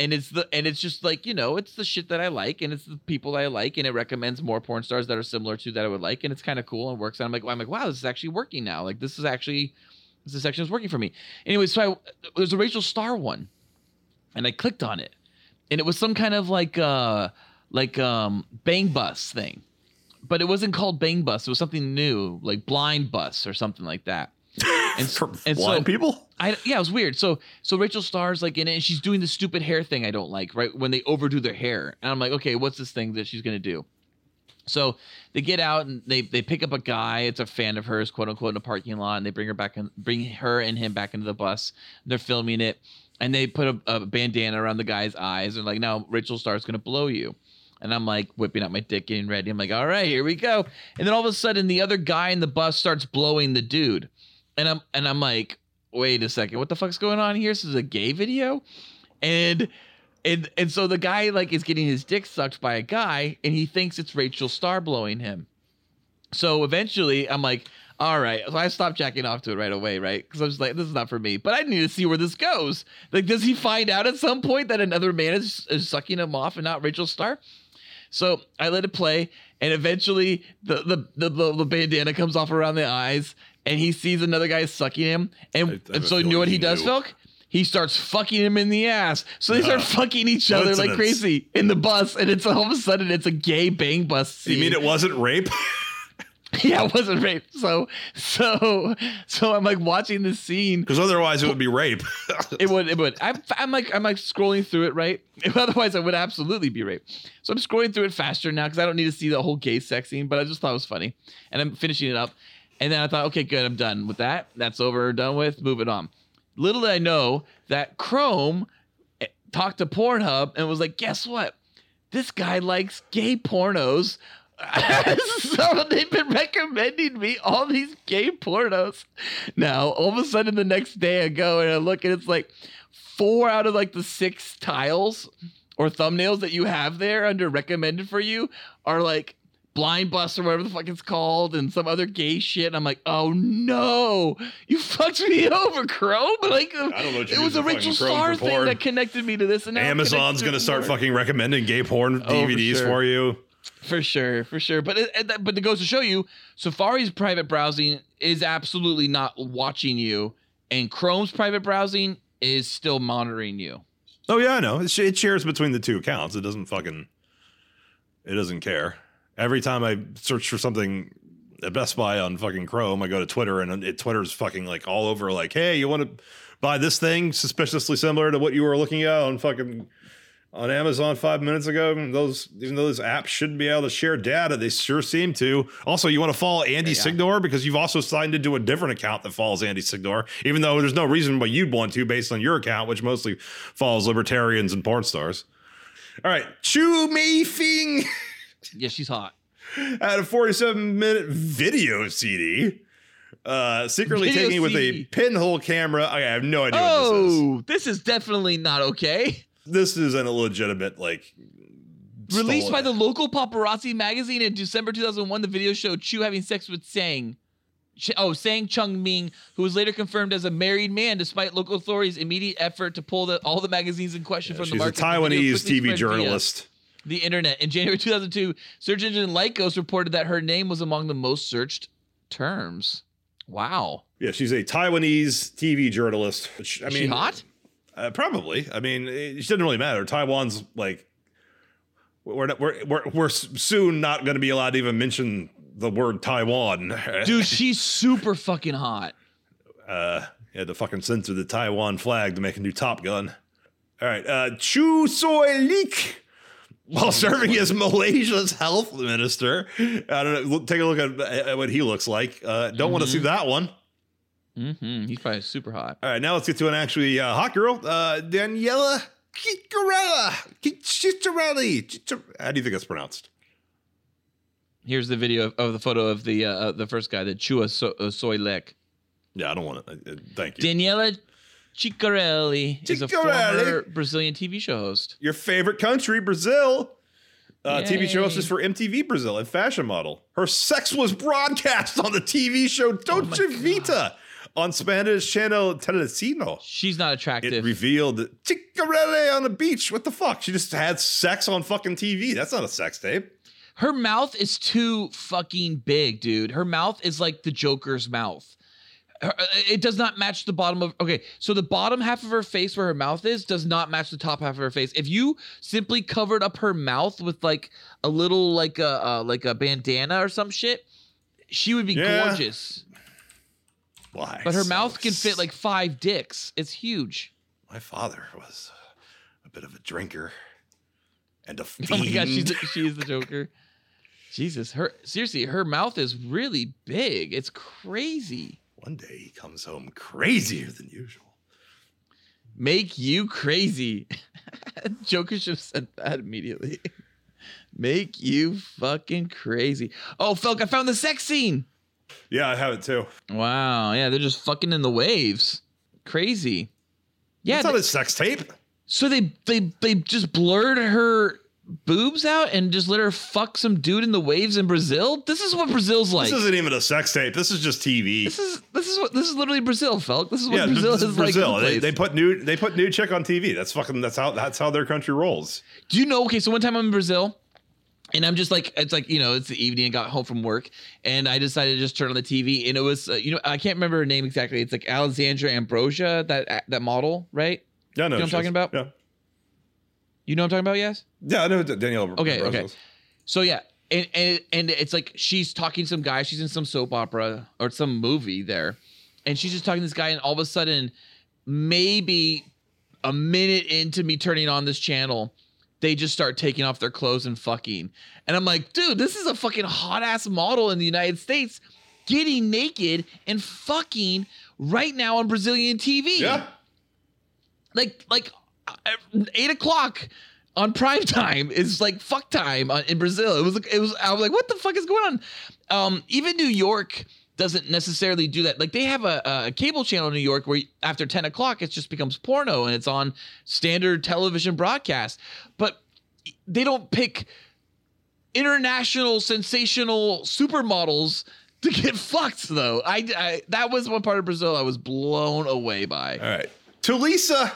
And it's the and it's just like you know it's the shit that I like and it's the people I like and it recommends more porn stars that are similar to that I would like and it's kind of cool and works. And I'm like I'm like wow this is actually working now like this is actually this section is working for me. Anyway, so I there's a Rachel Starr one, and I clicked on it, and it was some kind of like uh like um Bang Bus thing, but it wasn't called Bang Bus. It was something new like Blind Bus or something like that. And, For and so blind people? I yeah, it was weird. So so Rachel Starr's like in it, and she's doing the stupid hair thing I don't like, right? When they overdo their hair, and I'm like, okay, what's this thing that she's gonna do? So they get out and they they pick up a guy. It's a fan of hers, quote unquote, in a parking lot, and they bring her back and bring her and him back into the bus. They're filming it, and they put a, a bandana around the guy's eyes. and like, now Rachel Starr's gonna blow you. And I'm like whipping out my dick, getting ready. I'm like, all right, here we go. And then all of a sudden, the other guy in the bus starts blowing the dude, and I'm and I'm like, wait a second, what the fuck's going on here? This is a gay video, and and and so the guy like is getting his dick sucked by a guy, and he thinks it's Rachel Starr blowing him. So eventually, I'm like, all right. So I stopped jacking off to it right away, right? Because I was like, this is not for me. But I need to see where this goes. Like, does he find out at some point that another man is, is sucking him off and not Rachel Starr? So I let it play, and eventually the the the, the, the bandana comes off around the eyes, and he sees another guy sucking him. And, I- I and so you know what he, he does. Felk? He starts fucking him in the ass. So they start Uh, fucking each other like crazy in the bus, and it's all of a sudden it's a gay bang bus scene. You mean it wasn't rape? Yeah, it wasn't rape. So, so, so I'm like watching this scene. Because otherwise it would be rape. It would, it would. I'm, I'm like, I'm like scrolling through it, right? Otherwise, I would absolutely be rape. So I'm scrolling through it faster now because I don't need to see the whole gay sex scene. But I just thought it was funny, and I'm finishing it up. And then I thought, okay, good, I'm done with that. That's over, done with. Moving on. Little did I know that Chrome eh, talked to Pornhub and was like, guess what? This guy likes gay pornos. so they've been recommending me all these gay pornos. Now, all of a sudden, the next day I go and I look and it's like four out of like the six tiles or thumbnails that you have there under recommended for you are like blind bus or whatever the fuck it's called and some other gay shit. And I'm like, oh no, you fucked me over, Chrome. Like, I don't know what it was a Rachel Starr thing that connected me to this. And now Amazon's gonna to start fucking recommending gay porn Oh, for DVDs sure. for you. For sure, for sure. But it, but it goes to show you, Safari's private browsing is absolutely not watching you, and Chrome's private browsing is still monitoring you. Oh yeah, I know. It, it shares between the two accounts. It doesn't fucking. It doesn't care. Every time I search for something at Best Buy on fucking Chrome, I go to Twitter and it, Twitter's fucking like all over. Like, hey, you want to buy this thing suspiciously similar to what you were looking at on fucking on Amazon five minutes ago? And those, even though those apps shouldn't be able to share data, they sure seem to. Also, you want to follow Andy Yeah. Signore because you've also signed into a different account that follows Andy Signore, even though there's no reason why you'd want to based on your account, which mostly follows libertarians and porn stars. All right, Chu Mei-feng Yeah, she's hot. had a 47 minute video CD. Uh, secretly Video taking it with a pinhole camera. I have no idea what this is. Oh, this is definitely not okay. This is an illegitimate like Released by the local paparazzi magazine in December 2001, the video showed Chu having sex with Sang. Oh, Sang Chung Ming, who was later confirmed as a married man, despite local authorities' immediate effort to pull the, all the magazines in question from She's the market. The video Taiwanese TV journalist. The internet. In January 2002, search engine Lycos reported that her name was among the most searched terms. Wow. Yeah, she's a Taiwanese TV journalist. I Is mean, she hot? Uh, probably. I mean, it doesn't really matter. Taiwan's like we're not, we're we're we're soon not going to be allowed to even mention the word Taiwan. Dude, she's super fucking hot. uh, had to fucking censor the Taiwan flag to make a new Top Gun. All right, uh, Chu Soi Lek while serving as Malaysia's health minister. I don't know. Take a look at, at what he looks like. Uh, don't want to see that one. Mm-hmm. He's probably super hot. All right, now let's get to an actually uh, hot girl, uh, Daniella Cicarelli. Cicarelli. How do you think that's pronounced? Here's the video of, of the photo of the uh, the first guy, the Chua so, uh, Soi Lek. Yeah, I don't want to. Uh, uh, thank you. Daniella Cicarelli is a former Brazilian TV show host. Your favorite country, Brazil. Uh, TV show host is for MTV Brazil and fashion model. Her sex was broadcast on the TV show Dolce Vita on Spanish channel Telecinco. She's not attractive. It revealed Cicarelli on the beach. What the fuck? She just had sex on fucking TV. That's not a sex tape. Her mouth is too fucking big, dude. Her mouth is like the Joker's mouth. Her- uh, It does not match the bottom of. Okay, so the bottom half of her face, where her mouth is, does not match the top half of her face. If you simply covered up her mouth with like a little like a uh, like a bandana or some shit, she would be Yeah. gorgeous. Why? But her so mouth can fit like five dicks. It's huge. My father was a bit of a drinker and a fiend. Oh my god, she's the, she is the Joker. Jesus, her seriously, her mouth is really big. It's crazy. One day he comes home crazier than usual. Make you crazy. Joker should have said that immediately. Make you fucking crazy. Oh, Felk, I found the sex scene. Yeah, I have it too. Wow. Yeah, they're just fucking in the waves. Crazy. Yeah. It's not a sex tape. so they they they just blurred her boobs out and just let her fuck some dude in the waves in Brazil. This is what Brazil's like. this isn't even a sex tape. This is just TV. This is this is what this is literally Brazil, Felk. This is what yeah, Brazil is is like. Brazil. the they, they put new they put new chick on TV. That's fucking that's how that's how their country rolls. Do you know? Okay, so one time I'm in Brazil, and I'm just like, it's like you know, it's the evening. I got home from work, and I decided to just turn on the TV, and it was, uh, you know, I can't remember her name exactly. It's like Alexandra Ambrosia, that that model, right? Yeah, no, You know what I'm talking about? Yeah, You know what I'm talking about? Yes. yeah, I know Danielle. Okay, okay. So yeah, and and and it's like she's talking to some guy. She's in some soap opera or some movie there, and she's just talking to this guy, and all of a sudden, maybe a minute into me turning on this channel, they just start taking off their clothes and fucking, and I'm like, dude, this is a fucking hot ass model in the United States getting naked and fucking right now on Brazilian TV Yeah, like like uh, eight o'clock on prime time is like fuck time in Brazil. It was like it was. I was like, what the fuck is going on? Um, even New York doesn't necessarily do that. Like they have a, a cable channel in New York where after ten o'clock it just becomes porno and it's on standard television broadcast, but they don't pick international sensational supermodels to get fucked though. I, I that was one part of Brazil I was blown away by. all right. Tulisa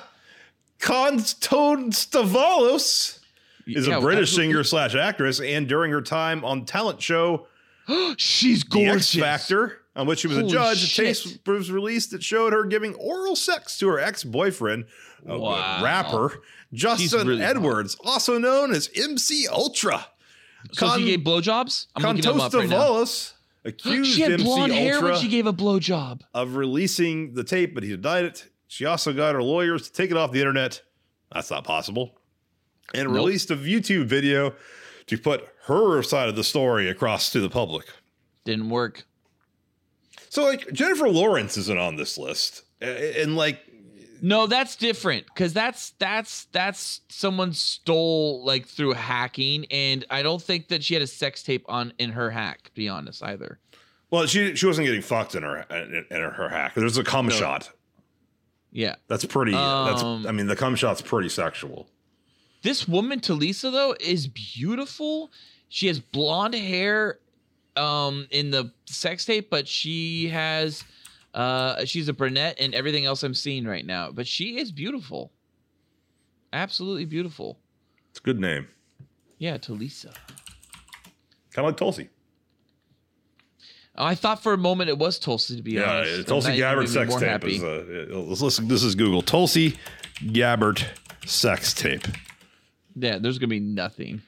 Constantavalos is Yeah, a British absolutely. singer slash actress, and during her time on talent show She's gorgeous. The. X Factor, on which she was Holy a judge, shit. a tape was released that showed her giving oral sex to her ex boyfriend, a Wow. rapper Justin really hot. Edwards, also known as MC Ultra. So Con- she gave blowjobs? I'm up right now. Accused She had MC blonde hair Ultra when she gave a blowjob. of releasing the tape, but he denied it. She also got her lawyers to take it off the internet. That's not possible. And Nope. released a YouTube video to put her side of the story across to the public. Didn't work. So, like, Jennifer Lawrence isn't on this list. And, like, No, that's different because that's that's that's someone stole like through hacking, and I don't think that she had a sex tape on in her hack. To be honest, either. well, she she wasn't getting fucked in her in, in her hack. There's a cum No. shot. Yeah, That's pretty. that's Um, I mean, the cum shot's pretty sexual. this woman Talisa though is beautiful. She has blonde hair, um, in the sex tape, but she has, uh, she's a brunette and everything else I'm seeing right now. But she is beautiful. Absolutely beautiful. It's a good name. Yeah, Talisa. Kind of like Tulsi. I thought for a moment it was Tulsi to be Yeah, honest. uh, Tulsi Gabbard sex tape happy. is. Uh, uh, let's listen. This is Google. Tulsi Gabbard sex tape. Yeah, there's gonna be nothing.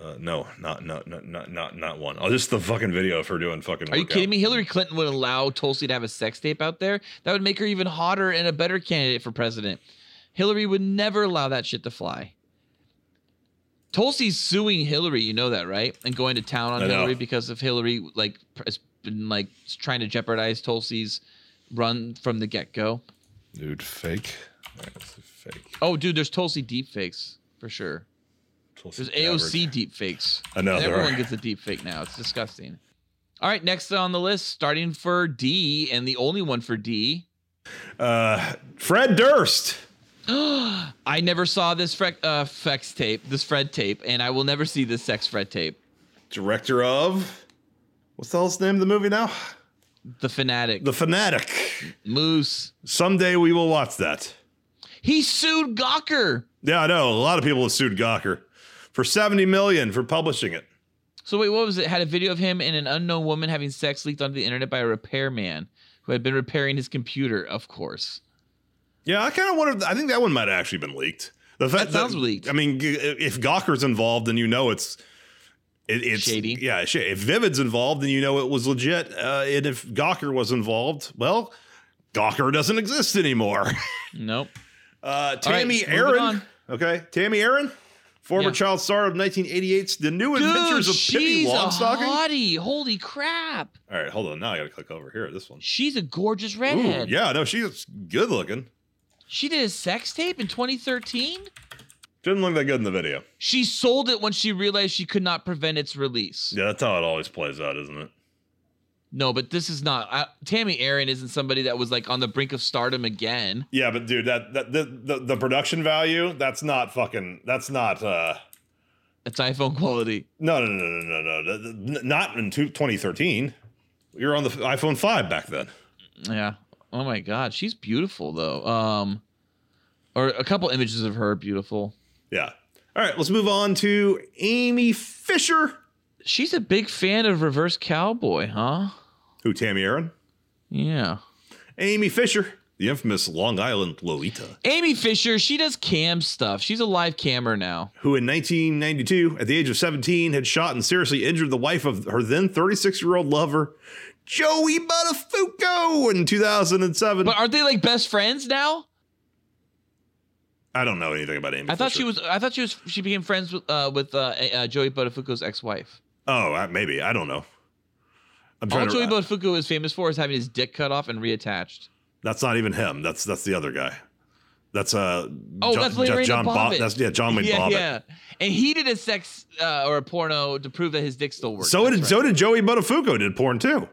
Uh, no, not not not not not not one. Oh, just the fucking video of her doing fucking. Are you kidding me? Hillary Clinton would allow Tulsi to have a sex tape out there. That would make her even hotter and a better candidate for president. Hillary would never allow that shit to fly. Tulsi's suing Hillary. You know that, right? And going to town on. Hillary because of Hillary, like, has been like trying to jeopardize Tulsi's run from the get go. Dude, fake. Fake. Oh, dude, there's Tulsi deep fakes for sure. Tulsi There's AOC Gabbard. deep fakes. I know, there Everyone are. gets a deep fake now. It's disgusting. All right, next on the list, starting for D, and the only one for D. Uh, Fred Durst. I never saw this Fre- uh, Fex tape, this Fred tape, and I will never see this Sex Fred tape. Director of. What's the hell's name of the movie now? The Fanatic. The Fanatic. Moose. Someday we will watch that. He sued Gawker. Yeah, I know. A lot of people have sued Gawker for 70 million for publishing it. So wait, what was it? Had a video of him and an unknown woman having sex leaked onto the internet by a repairman who had been repairing his computer, of course. Yeah, I kind of wondered. I think that one might have actually been leaked. The fact That sounds leaked. I mean, if Gawker's involved, then you know it's it, it's Shady. Yeah, if Vivid's involved, then you know it was legit. Uh, and if Gawker was involved, well, Gawker doesn't exist anymore. Nope. Uh, Tammy moving Aaron. Okay, Tami Erin, former Yeah. child star of 1988's The New Dude, Adventures of Pippi Longstocking. hottie. Holy crap. All right, hold on. Now I got to click over here. This one. She's a gorgeous Ooh, redhead. yeah, no, she's good looking. She did a sex tape in 2013. Didn't look that good in the video. She sold it when she realized she could not prevent its release. Yeah, that's how it always plays out, isn't it? No, but this is not. I, Tami Erin isn't somebody that was like on the brink of stardom again. Yeah, but dude, that that the, the the production value, that's not fucking that's not uh It's iPhone quality. no no no no no no, no, no not in two- 2013. You're on the iPhone 5 back then. Yeah. Oh my God, she's beautiful though. Um, or a couple images of her beautiful. Yeah. All right, let's move on to Amy Fisher. She's a big fan of Reverse Cowboy, huh? Who Tami Erin? Yeah. Amy Fisher, the infamous Long Island Lolita, Amy Fisher, she does cam stuff. She's a live cammer now. who in 1992, at the age of 17, had shot and seriously injured the wife of her then 36-year-old lover, Joey Buttafuoco, in 2007. But aren't they like best friends now? I don't know anything about Amy. I thought Fisher. she was. I thought she was. She became friends with uh, with uh, uh, Joey Buttafuoco's ex-wife. Oh, maybe I don't know. I'm All trying Joey to. Buttafuoco is famous for is having his dick cut off and reattached. that's not even him. That's that's the other guy. That's uh. Oh, John, that's John Bob- That's yeah, John Wayne yeah, Bobbitt. yeah. And he did a sex uh, or a porno to prove that his dick still works. So did That's so did Joey Buttafuoco did porn too.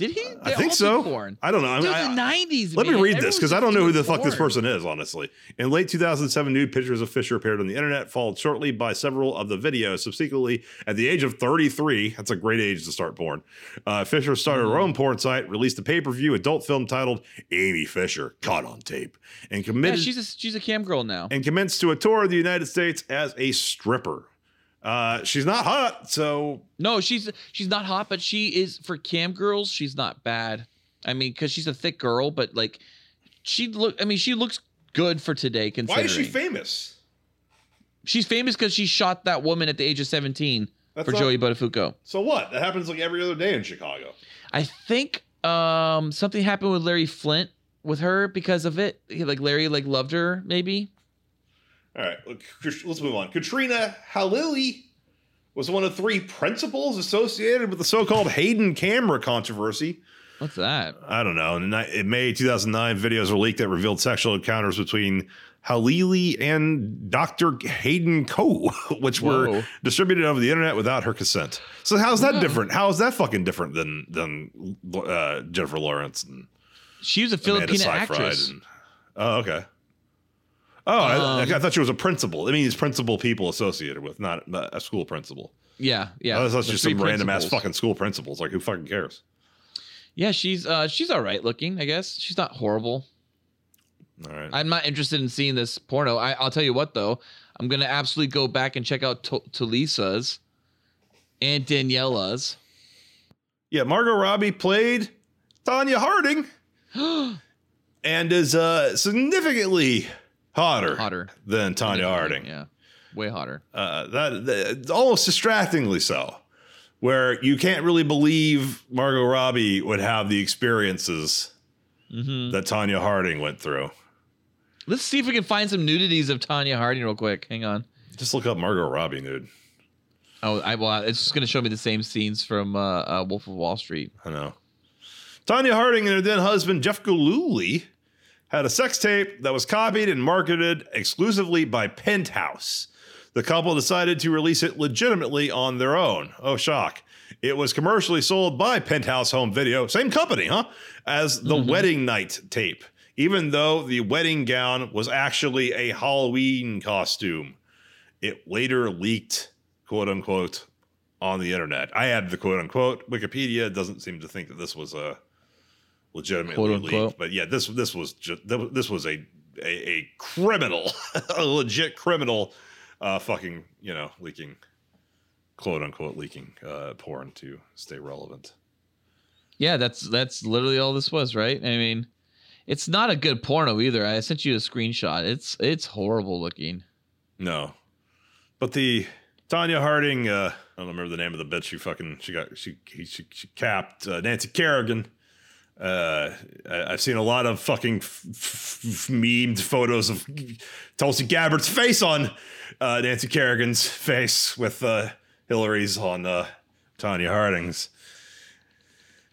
Did he? I think so. Porn. I don't know. I mean, I- the nineties. Let me read this because I don't know who the fuck this person is, honestly. In late 2007, nude pictures of Fisher appeared on the internet, followed shortly by several of the videos. Subsequently, at the age of 33, that's a great age to start porn, uh, Fisher started Mm-hmm. her own porn site, released a pay per view adult film titled Amy Fisher, Caught on Tape, and committed. Yeah, she's a she's a cam girl now. and commenced to a tour of the United States as a stripper. Uh, she's not hot, so No, she's she's not hot, but she is for cam girls. She's not bad. I mean, because she's a thick girl, but like she look. I mean, she looks good for today. Considering why is she famous? she's famous because she shot that woman at the age of seventeen That's for not- Joey Buttafuoco. So what? That happens like every other day in Chicago. I think um something happened with Larry Flynt with her because of it. He- Like Larry like loved her maybe. All right, let's move on. Katrina Halili was one of three principals associated with the so-called Hayden camera controversy. What's that? I don't know. In May 2009, videos were leaked that revealed sexual encounters between Halili and Dr. Hayden Kho, which were distributed over the internet without her consent. So how's that different? How is that fucking different than than uh, Jennifer Lawrence and She was a Amanda Seyfried actress. and- oh, okay. Oh, I, Um, I thought she was a principal. I mean, these principal people associated with, not not a school principal. Yeah, yeah. That's just some random ass fucking school principals. Like, who fucking cares? Yeah, she's uh she's all right looking. I guess she's not horrible. All right. I'm not interested in seeing this porno. I, I'll tell you what though, I'm gonna absolutely go back and check out to- Tulisa's and Daniella's. yeah, Margot Robbie played Tonya Harding and is uh, significantly hotter, Hotter. than Tonya Harding. Yeah, way hotter. uh, that, that almost distractingly so, where you can't really believe Margot Robbie would have the experiences Mm-hmm. that Tonya Harding went through. Let's see if we can find some nudities of Tonya Harding real quick. Hang on. Just look up Margot Robbie, nude. Oh, I well, it's just gonna show me the same scenes from uh, uh, Wolf of Wall Street. I know. Tonya Harding and her then husband Jeff Gillooly had a sex tape that was copied and marketed exclusively by Penthouse. The couple decided to release it legitimately on their own. Oh, shock. It was commercially sold by Penthouse Home Video, same company, huh? As the mm-hmm. wedding night tape, even though the wedding gown was actually a Halloween costume. It later leaked, quote unquote, on the internet. I added the quote unquote. Wikipedia doesn't seem to think that this was a legitimately leaked, but yeah, this this was just this was a a, a criminal, a legit criminal, uh, fucking you know leaking, quote unquote leaking uh, porn to stay relevant. Yeah, that's that's literally all this was, right? I mean, it's not a good porno either. I sent you a screenshot. It's it's horrible looking. No, but the Tonya Harding, uh, I don't remember the name of the bitch. She fucking she got she she, she capped uh, Nancy Kerrigan. Uh, I, I've seen a lot of fucking f- f- f- memed photos of Tulsi Gabbard's face on uh, Nancy Kerrigan's face with uh, Hillary's on uh, Tonya Harding's.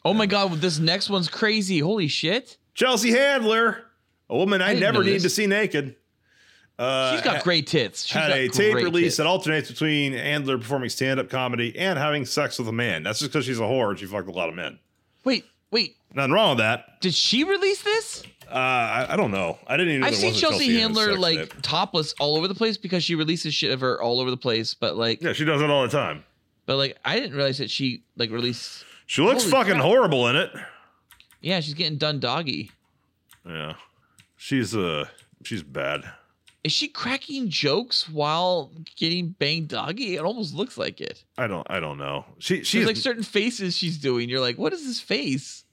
Oh my god, this next one's crazy. Holy shit. Chelsea Handler, a woman I, didn't never need to see naked. Uh, She's got great tits. She's had a tape release tits. that alternates between Handler performing stand-up comedy and having sex with a man. That's just because she's a whore and she fucked a lot of men. Wait, wait. Nothing wrong with that. Did she release this? Uh, I, I don't know. I didn't even. I've seen Chelsea, Handler like topless all over the place because she releases shit of her all over the place. But like, Yeah, she does it all the time. but like, I didn't realize that she like released. She looks Holy fucking crap. horrible in it. Yeah, she's getting done doggy. Yeah, she's uh, she's bad. Is she cracking jokes while getting banged doggy? It almost looks like it. I don't. I don't know. She There's she's like certain faces she's doing. You're like, what is this face?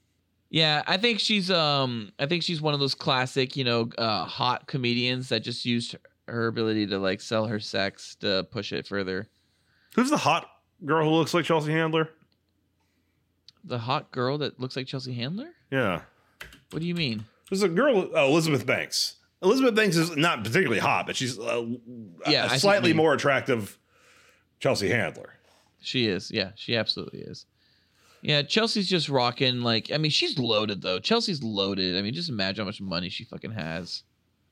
Yeah, I think she's um I think she's one of those classic, you know, uh hot comedians that just used her ability to like sell her sex to push it further. who's the hot girl who looks like Chelsea Handler? The hot girl that looks like Chelsea Handler? Yeah, What do you mean? there's a girl. Oh, Elizabeth Banks. Elizabeth Banks is not particularly hot, but she's uh, Yeah, a slightly more attractive Chelsea Handler. She is. Yeah, she absolutely is. Yeah, Chelsea's just rocking like I mean, she's loaded though. Chelsea's loaded. I mean, just imagine how much money she fucking has.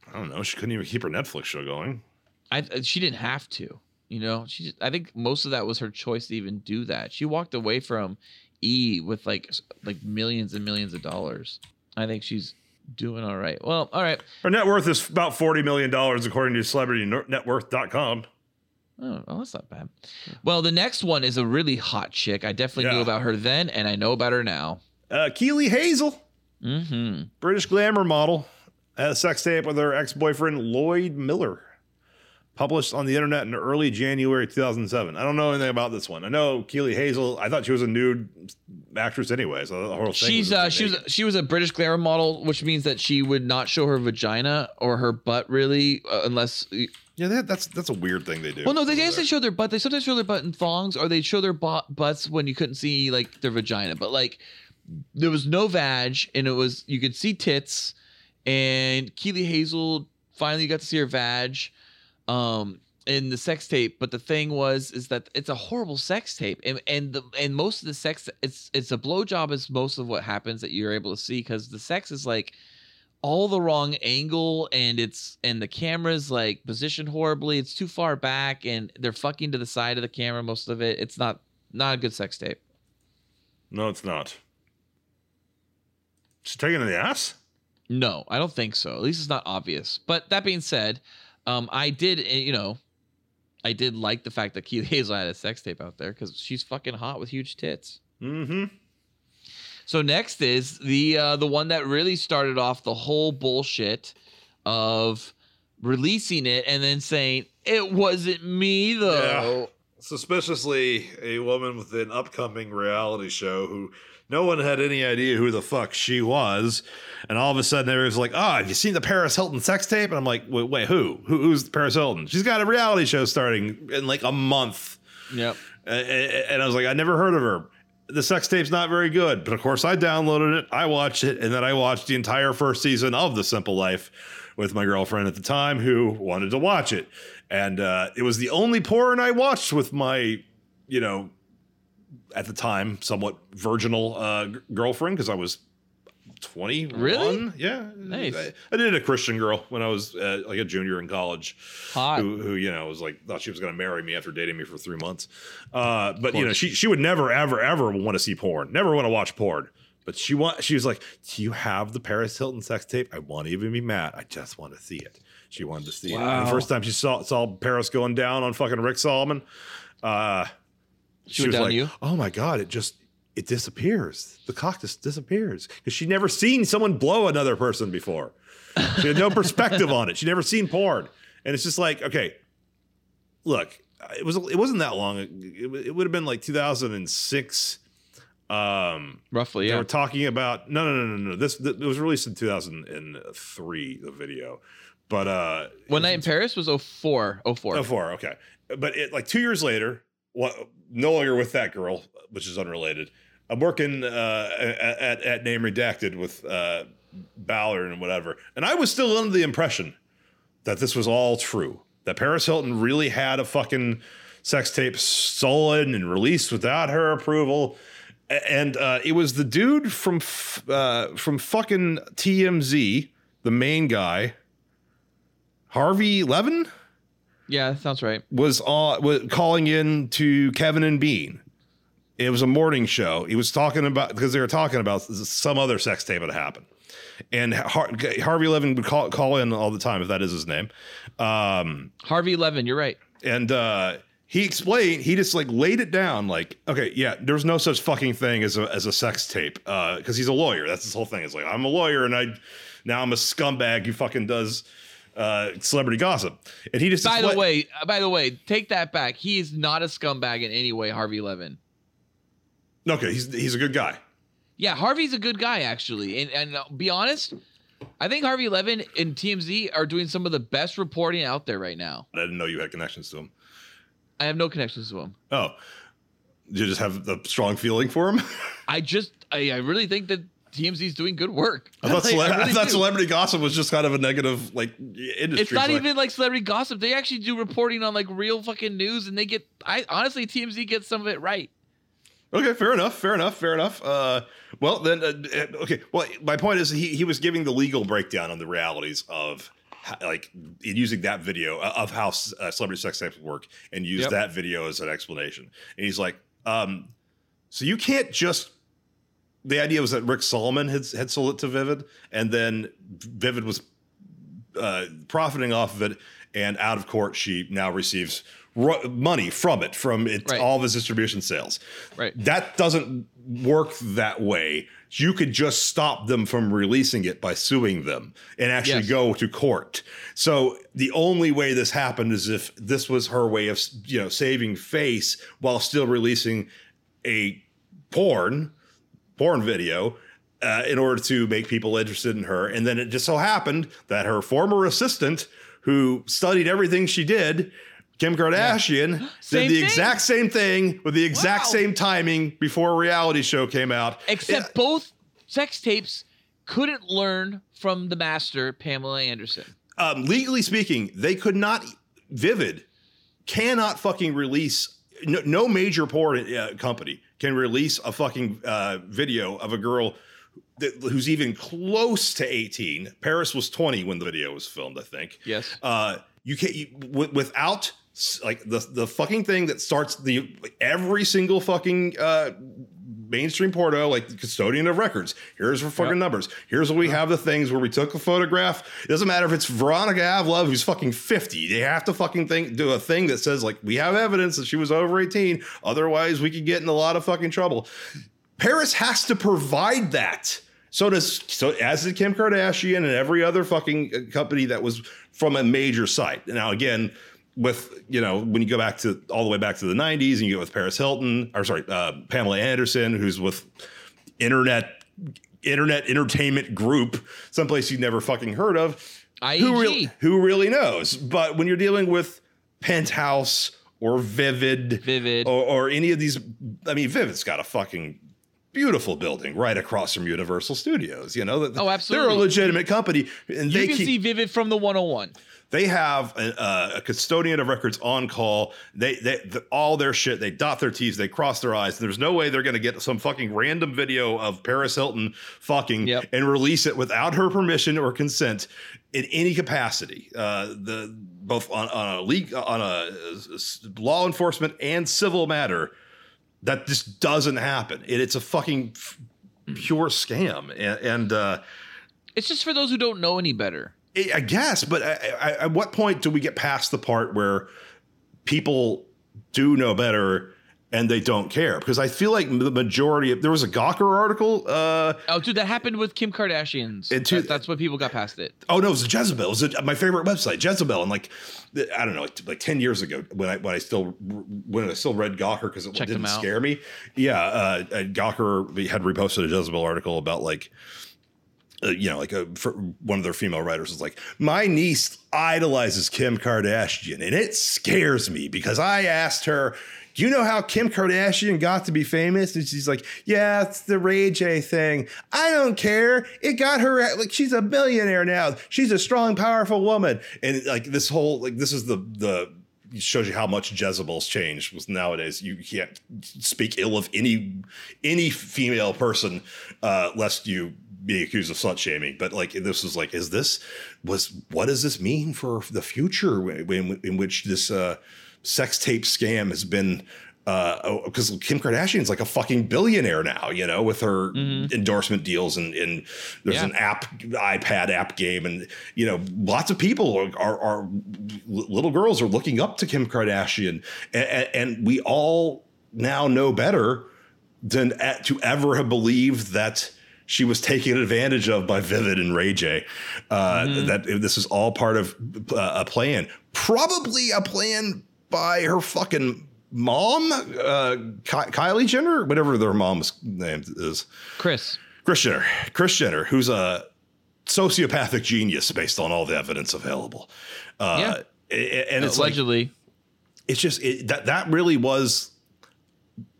I don't know. She couldn't even keep her Netflix show going. I uh, she didn't have to. You know, she just, I think most of that was her choice to even do that. She walked away from E with like like millions and millions of dollars. I think she's doing all right. Well, all right. Her net worth is about forty million dollars, according to CelebrityNetWorth.com. Oh, well, that's not bad. Well, the next one is a really hot chick. I definitely knew about her then, and I know about her now. Uh, Keeley Hazell, Mm-hmm. British glamour model, had a sex tape with her ex-boyfriend Lloyd Miller, published on the internet in early January 2007. I don't know anything about this one. I know Keeley Hazell. I thought she was a nude actress anyway. So the whole thing She's was uh she was she was a British glamour model, which means that she would not show her vagina or her butt really, uh, unless yeah. That, that's that's a weird thing they do. Well, no, they guess show their butt. They sometimes show their butt in thongs, or they show their butt, butts when you couldn't see like their vagina. But like, there was no vag, and it was you could see tits. And Keeley Hazell finally got to see her vag, um, in the sex tape. But the thing was, is that it's a horrible sex tape, and and the and most of the sex, it's it's a blowjob is most of what happens that you're able to see because the sex is like all the wrong angle and it's and the camera's like positioned horribly it's too far back and they're fucking to the side of the camera most of it it's not not a good sex tape No, it's not. She's taking in the ass. no i don't think so at least it's not obvious but that being said um i did eh, you know i did like the fact that Keeley Hazell had a sex tape out there because she's fucking hot with huge tits Mm-hmm. So next is the uh, the one that really started off the whole bullshit of releasing it and then saying it wasn't me though. Yeah. Suspiciously, a woman with an upcoming reality show who no one had any idea who the fuck she was. And all of a sudden, there was like, oh, have you seen the Paris Hilton sex tape? And I'm like, wait, wait who? who? Who's Paris Hilton? She's got a reality show starting in like a month. Yep. And I was like, I never heard of her. The sex tape's not very good. But of course, I downloaded it, I watched it, and then I watched the entire first season of The Simple Life, with my girlfriend at the time who wanted to watch it. And uh, it was the only porn I watched with my, you know, at the time, somewhat virginal uh, g- girlfriend because I was 21. Really? Yeah. Nice. I, I dated a Christian girl when I was uh, like a junior in college Hot. who, who you know was like thought she was going to marry me after dating me for three months. Uh, but you know, she she would never ever ever want to see porn, never want to watch porn. But she want she was like, "Do you have the Paris Hilton sex tape? I won't even be mad. I just want to see it." She wanted to see it. And the first time she saw saw Paris going down on fucking Rick Salomon, uh, She went down like, you? "Oh my god, it just." It disappears. The cock just disappears because she'd never seen someone blow another person before. She had no perspective on it. She'd never seen porn, and it's just like, okay, look, it was it wasn't that long. It, it would have been like 2006. Um, Roughly, they yeah. were talking about no, no, no, no, no. This, this it was released in 2003. The video, but uh, One Night in Paris was 04. 04. Oh, four, okay. But it like two years later, what, no longer with that girl, which is unrelated. I'm working uh, at, at Name Redacted with uh, Ballard and whatever, and I was still under the impression that this was all true. That Paris Hilton really had a fucking sex tape stolen and released without her approval. And uh, it was the dude from f- uh, from fucking TMZ, the main guy, Harvey Levin Yeah, that sounds right. was on was calling in to Kevin and Bean. It was a morning show. He was talking about because they were talking about some other sex tape that happened, and Har- Harvey Levin would call call in all the time if that is his name. Um, Harvey Levin, you're right. and uh, he explained he just like laid it down like okay yeah there's no such fucking thing as a as a sex tape because he's a lawyer that's his whole thing it's like i'm a lawyer and i now i'm a scumbag who fucking does uh, celebrity gossip and he just By the way, uh, by the way, take that back. He is not a scumbag in any way, Harvey Levin. Okay he's he's a good guy Yeah, Harvey's a good guy actually, and and uh, be honest, I think Harvey Levin and TMZ are doing some of the best reporting out there right now. I didn't know you had connections to him. I have no connections to him. Oh, you just have a strong feeling for him? I just, I, I really think that TMZ is doing good work. I thought, Like, cele- I I really thought do. celebrity gossip was just kind of a negative like industry. It's not like- even like celebrity gossip. They actually do reporting on like real fucking news, and they get. I honestly, TMZ gets some of it right. Okay, fair enough, fair enough, fair enough. Uh, well, then, uh, uh, okay. Well, my point is, he he was giving the legal breakdown on the realities of how, like in using that video uh, of how uh, celebrity sex tapes work, and use Yep. that video as an explanation. And he's like, um, so you can't just. The idea was that Rick Salomon had had sold it to Vivid, and then Vivid was uh, profiting off of it, and out of court, she now receives ro- money from it, from it, Right. all of his distribution sales. Right. That doesn't work that way. You could just stop them from releasing it by suing them and actually Yes. go to court. So the only way this happened is if this was her way of, you know, saving face while still releasing a porn porn video uh, in order to make people interested in her. And then it just so happened that her former assistant, who studied everything she did, Kim Kardashian, did the thing. exact same thing with the exact Wow. same timing before a reality show came out. Except both sex tapes couldn't learn from the master, Pamela Anderson. um, legally speaking, they could not. Vivid cannot fucking release. No, no major porn uh, company can release a fucking uh, video of a girl that, who's even close to 18. Paris was 20 when the video was filmed, I think. Yes. Uh, you can't you, wi- without like the the fucking thing that starts the every single fucking uh mainstream porno like the custodian of records. Here's our fucking Yep. numbers. Here's where we have the things where we took a photograph. It doesn't matter if it's Veronica Avluv who's fucking 50 they have to fucking think do a thing that says like we have evidence that she was over 18 otherwise we could get in a lot of fucking trouble. Paris has to provide that. So does so as did Kim Kardashian and every other fucking uh, company that was from a major site. Now again, with you know when you go back to all the way back to the '90s and you go with Paris Hilton or sorry uh, Pamela Anderson, who's with internet internet entertainment group, someplace you never fucking heard of. Who, IEG. really, who really knows? But when you're dealing with Penthouse or Vivid, Vivid. or, or any of these, I mean, Vivid's got a fucking beautiful building right across from Universal Studios. You know, Oh, absolutely. They're a legitimate company, and You they can keep, see Vivid from the 101. They have a, a custodian of records on call. They, they, the, all their shit. They dot their t's. They cross their eyes. There's no way they're going to get some fucking random video of Paris Hilton fucking Yep. and release it without her permission or consent in any capacity. Uh, the both on, on a league on a law enforcement and civil matter. That just doesn't happen. It, it's a fucking f- pure scam. And, and uh, It's just for those who don't know any better. I guess, but I, I, at what point do we get past the part where people do know better and they don't care? Because I feel like the majority of there was a Gawker article. Uh, Oh, dude, that happened with Kim Kardashian's. Two- That- that's when people got past it. oh no, it was Jezebel. It was a, my favorite website, Jezebel, and like I don't know, like, like ten years ago when I when I still when I still read Gawker because it didn't scare me. Yeah, uh, uh, Gawker had reposted a Jezebel article about like uh, you know, like a, one of their female writers was like, my niece idolizes Kim Kardashian, and it scares me because I asked her, "Do you know how Kim Kardashian got to be famous?" And she's like, "Yeah, it's the Ray J thing. I don't care. It got her at, like she's a millionaire now. She's a strong, powerful woman." And like this whole like this is the the shows you how much Jezebel's changed. Was nowadays you can't speak ill of any any female person uh, lest you be accused of slut shaming. But like this was like, is this was what does this mean for the future in, in which this uh, sex tape scam has been? Because Kim Kardashian's like a fucking billionaire now, you know, with her endorsement deals and, and there's Yeah. an app, iPad app game, and you know, lots of people are, are, are little girls are looking up to Kim Kardashian, and, and we all now know better than to ever have believed that she was taken advantage of by Vivid and Ray J. Uh, That this is all part of uh, a plan, probably a plan by her fucking mom, uh, Ky- Kylie Jenner, whatever their mom's name is. Kris. Kris Jenner, Kris Jenner, who's a sociopathic genius based on all the evidence available. Uh, Yeah. And it's like allegedly. it's just it, that that really was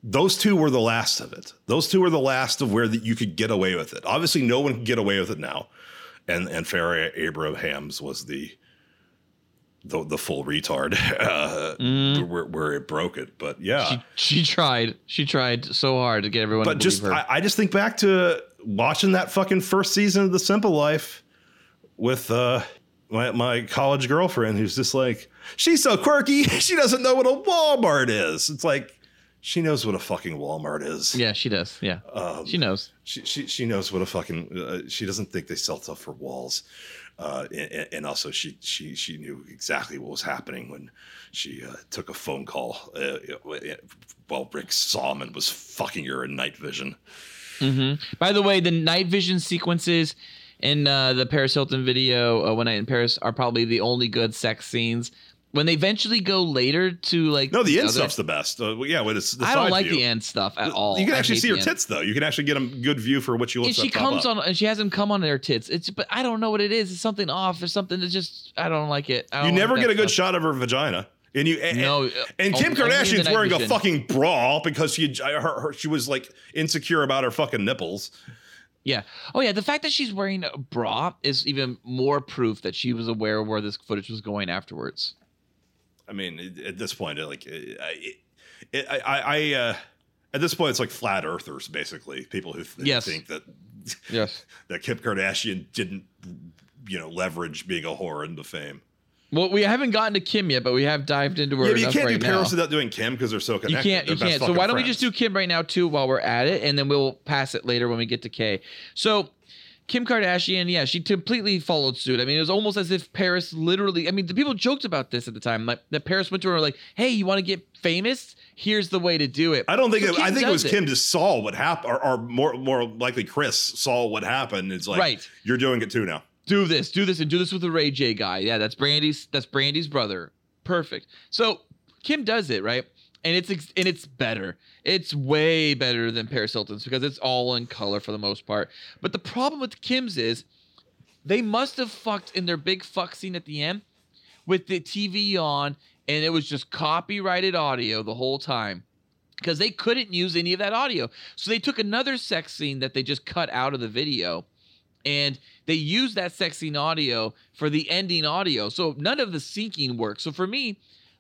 those two were the last of it. Those two were the last of where that you could get away with it. Obviously no one can get away with it now. And and Farrah Abrahams was the the, the full retard uh, where, where it broke it. But yeah. She, she tried. She tried so hard to get everyone but just. I, I just think back to watching that fucking first season of The Simple Life with uh my, my college girlfriend who's just like she's so quirky. She doesn't know what a Walmart is. It's like she knows what a fucking Walmart is yeah, she does. Yeah. Um, she knows. she, she she knows what a fucking uh, she doesn't think they sell stuff for walls uh, and, and also she she she knew exactly what was happening when she uh, took a phone call uh, while Rick Salomon was fucking her in night vision. hmm By the way, the night vision sequences in uh, the Paris Hilton video, uh, "One Night in Paris," are probably the only good sex scenes. When they eventually go later to like No, the end other- stuff's the best. Uh, yeah, when it's the I don't like view. the end stuff at all. You can actually see her tits though. You can actually get a good view for what she And looks she up top comes up. on, and she hasn't come on her tits. It's, but I don't know what it is. It's something off. There's something that just I don't like it. I You don't never like get a good stuff. shot of her vagina. And you and, No, uh, and only- Kim only Kardashian's wearing a fucking bra because she her, her she was like insecure about her fucking nipples. Yeah. Oh yeah. The fact that she's wearing a bra is even more proof that she was aware of where this footage was going afterwards. I mean, at this point, like, I, it, I, I, I, uh, at this point, it's like flat earthers, basically, people who th- Yes. think that Yes. that Kim Kardashian didn't, you know, leverage being a whore into fame. Well, we haven't gotten to Kim yet, but we have dived into her yeah, you can't right do now. Paris without doing Kim because they're so connected. You can't. You can't. So why don't we just do. Kim right now too while we're at it, and then we'll pass it later when we get to K. So. Kim Kardashian, yeah, she completely followed suit. I mean, it was almost as if Paris literally. I mean, the people joked about this at the time. Like that Paris went to her like, "Hey, you want to get famous? Here's the way to do it." I don't think. So it, I think it was does Kim just saw what happened, or, or more more likely Kris saw what happened. It's like, Right. you're doing it too now. do this, do this, and do this with the Ray J guy. Yeah, that's Brandy's. That's Brandy's brother. Perfect. So Kim does it right, and it's and it's better. It's way better than Paris Hilton's because it's all in color for the most part. But the problem with Kim's is they must have fucked in their big fuck scene at the end with the TV on, and it was just copyrighted audio the whole time. because they couldn't use any of that audio. So they took another sex scene that they just cut out of the video and they used that sex scene audio for the ending audio. So none of the syncing works. So for me,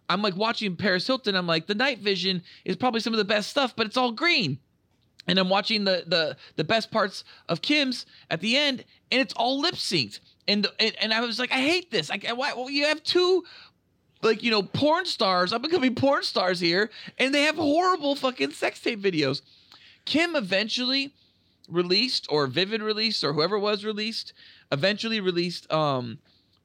I'm like watching Paris Hilton. I'm like, the night vision is probably some of the best stuff, but it's all green. And I'm watching the the the best parts of Kim's at the end, and it's all lip synced. And, and and I was like, I hate this. Like, why? Well, you have two like you know porn stars. I'm becoming porn stars here, and they have horrible fucking sex tape videos. Kim eventually released, or Vivid released, or whoever was released, eventually released um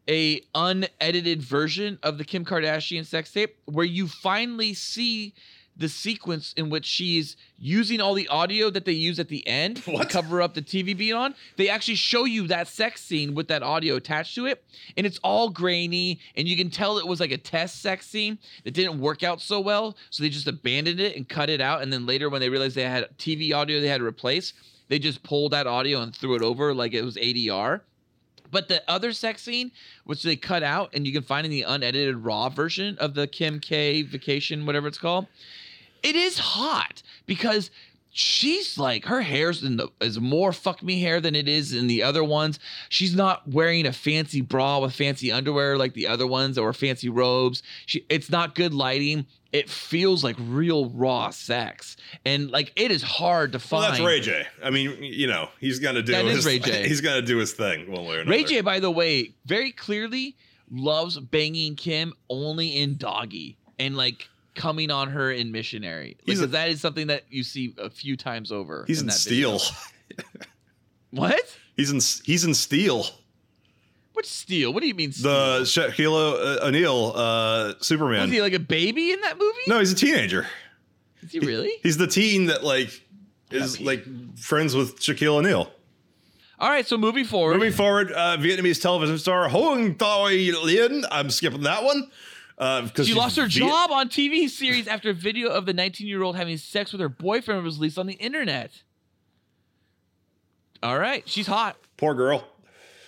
a unedited version of the Kim Kardashian sex tape where you finally see the sequence in which she's using all the audio that they use at the end to cover up the TV being on. They actually show you that sex scene with that audio attached to it, and it's all grainy, and you can tell it was like a test sex scene that didn't work out so well, so they just abandoned it and cut it out. And then later, when they realized they had TV audio they had to replace, they just pulled that audio and threw it over like it was ADR. But the other sex scene, which they cut out and you can find in the unedited raw version of the Kim K vacation, whatever it's called, it is hot because she's like her hair's in the is more fuck me hair than it is in the other ones. She's not wearing a fancy bra with fancy underwear like the other ones or fancy robes. She it's not good lighting. It feels like real raw sex. And like it is hard to find. Well, that's Ray J. I mean, you know, he's gonna do That is his Ray J. He's gonna do his thing one way or another. Ray J, by the way, very clearly loves banging Kim only in doggy and like coming on her in missionary. Because a- that is something that you see a few times over. He's in, that video. steel. What? He's in he's in steel. What's steel? What do you mean steel? The Shaquille O'Neal uh, Superman. Was he like a baby in that movie? no, he's a teenager. Is he really? He's the teen that like is Happy. like friends with Shaquille O'Neal. All right, so moving forward. Moving forward, uh, Vietnamese television star Hong Thoi Lien. I'm skipping that one uh, because she lost her Viet- job on TV series after a video of the 19 year old having sex with her boyfriend was released on the internet. All right, she's hot. Poor girl.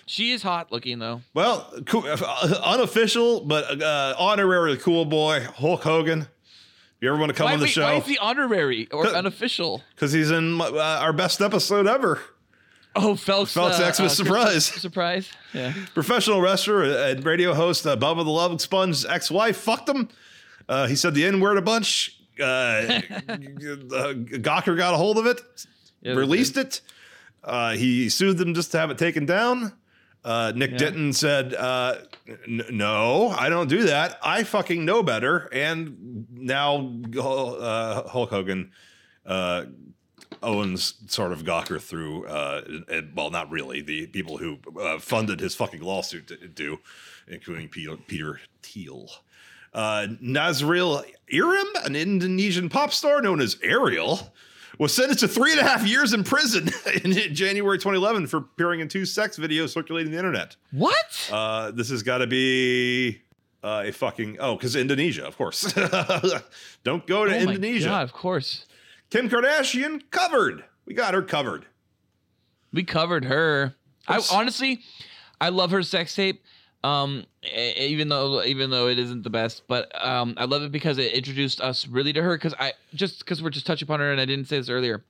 She is hot looking though. Well, cool, uh, unofficial but uh, honorary cool boy Hulk Hogan. If you ever want to come Why, on the wait, why show, is he honorary or unofficial? because he's in my- uh, our best episode ever. Oh, Phelps. Phelps uh, Xmas uh, surprise. Surprise. Yeah. Professional wrestler and radio host uh, Bubba the Love Sponge's ex-wife fucked him. Uh, he said the N-word a bunch. Uh, uh, Gawker got a hold of it, Yeah, released it. Uh, he sued them just to have it taken down. Uh, Nick Yeah. Denton said, uh, n- "No, I don't do that. I fucking know better." And now uh, Hulk Hogan uh, owns sort of Gawker through, uh, and, well, not really. The people who uh, funded his fucking lawsuit to- do, including Peter, Peter Thiel. Uh, Nazril Irham, an Indonesian pop star known as Ariel, was sentenced to three and a half years in prison in January 2011 for appearing in two sex videos circulating the internet. What? Uh, this has got to be uh, a fucking oh, because Indonesia, of course. Don't go to oh Indonesia. God, of course. Kim Kardashian covered. We got her covered. We covered her. I honestly, I love her sex tape. Um, even though even though it isn't the best, but um, I love it because it introduced us really to her. Because I just because we're just touching upon her, and I didn't say this earlier.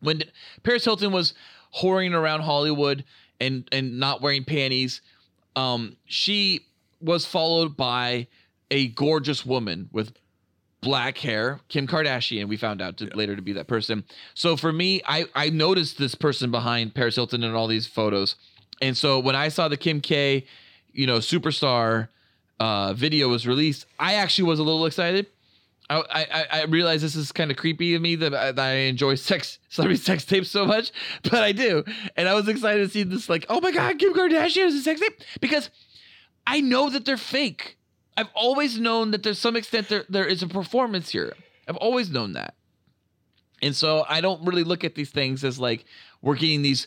When Paris Hilton was whoring around Hollywood and and not wearing panties, um, she was followed by a gorgeous woman with black hair, Kim Kardashian. We found out to, later to be that person. So for me, I I noticed this person behind Paris Hilton in all these photos, and so when I saw the Kim K, you know, superstar uh, video was released, I actually was a little excited. I I, I realize this is kind of creepy of me that I, that I enjoy sex celebrity sex tapes so much, but I do, and I was excited to see this. Like, oh my god, Kim Kardashian is a sex tape because I know that they're fake. I've always known that there's some extent there there is a performance here. I've always known that. And so I don't really look at these things as like we're getting these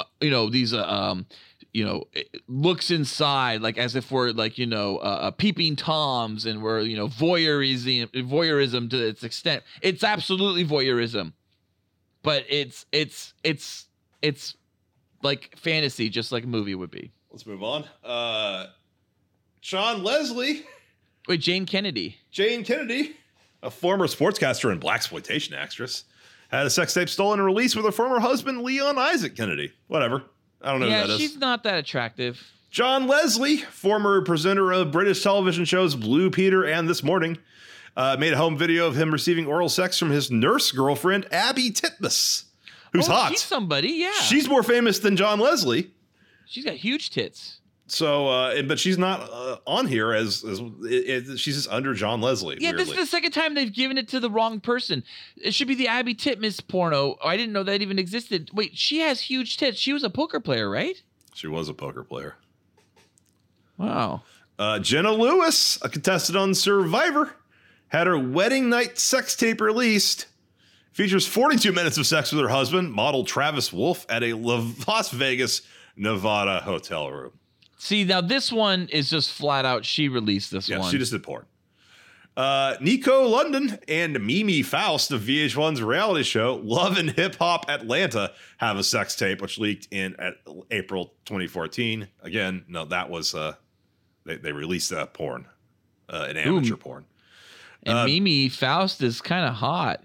uh, you know these uh, um you know looks inside like as if we're like you know uh, uh, peeping toms and we're you know voyeurism voyeurism to its extent. It's absolutely voyeurism. But it's it's it's it's like fantasy just like a movie would be. Let's move on. Uh, Sean Leslie, Wait, Jayne Kennedy. Jayne Kennedy, a former sportscaster and black exploitation actress, had a sex tape stolen and released with her former husband Leon Isaac Kennedy. Whatever. I don't know yeah, who that is. she's not that attractive. John Leslie, former presenter of British television shows Blue Peter and This Morning, uh, made a home video of him receiving oral sex from his nurse girlfriend Abi Titmuss, who's Oh, hot. She's somebody. Yeah. She's more famous than John Leslie. she's got huge tits. So, uh, but she's not uh, on here as, as it, it- she's just under John Leslie. Yeah, this is the second time they've given it to the wrong person. It should be the Abi Titmuss porno. I didn't know that even existed. Wait, she has huge tits. She was a poker player, right? she was a poker player. Wow. Uh, Jenna Lewis, a contestant on Survivor, had her wedding night sex tape released. Features 42 minutes of sex with her husband, model Travis Wolfe, at a Las Vegas, Nevada hotel room. See, now this one is just flat out. She released this Yeah, one. she just did porn. Uh, Nikko London and Mimi Faust of VH1's reality show Love and Hip Hop Atlanta have a sex tape which leaked in at April 2014. Again, no, that was uh, they, they released that porn, uh, an amateur porn. and uh, Mimi Faust is kind of hot.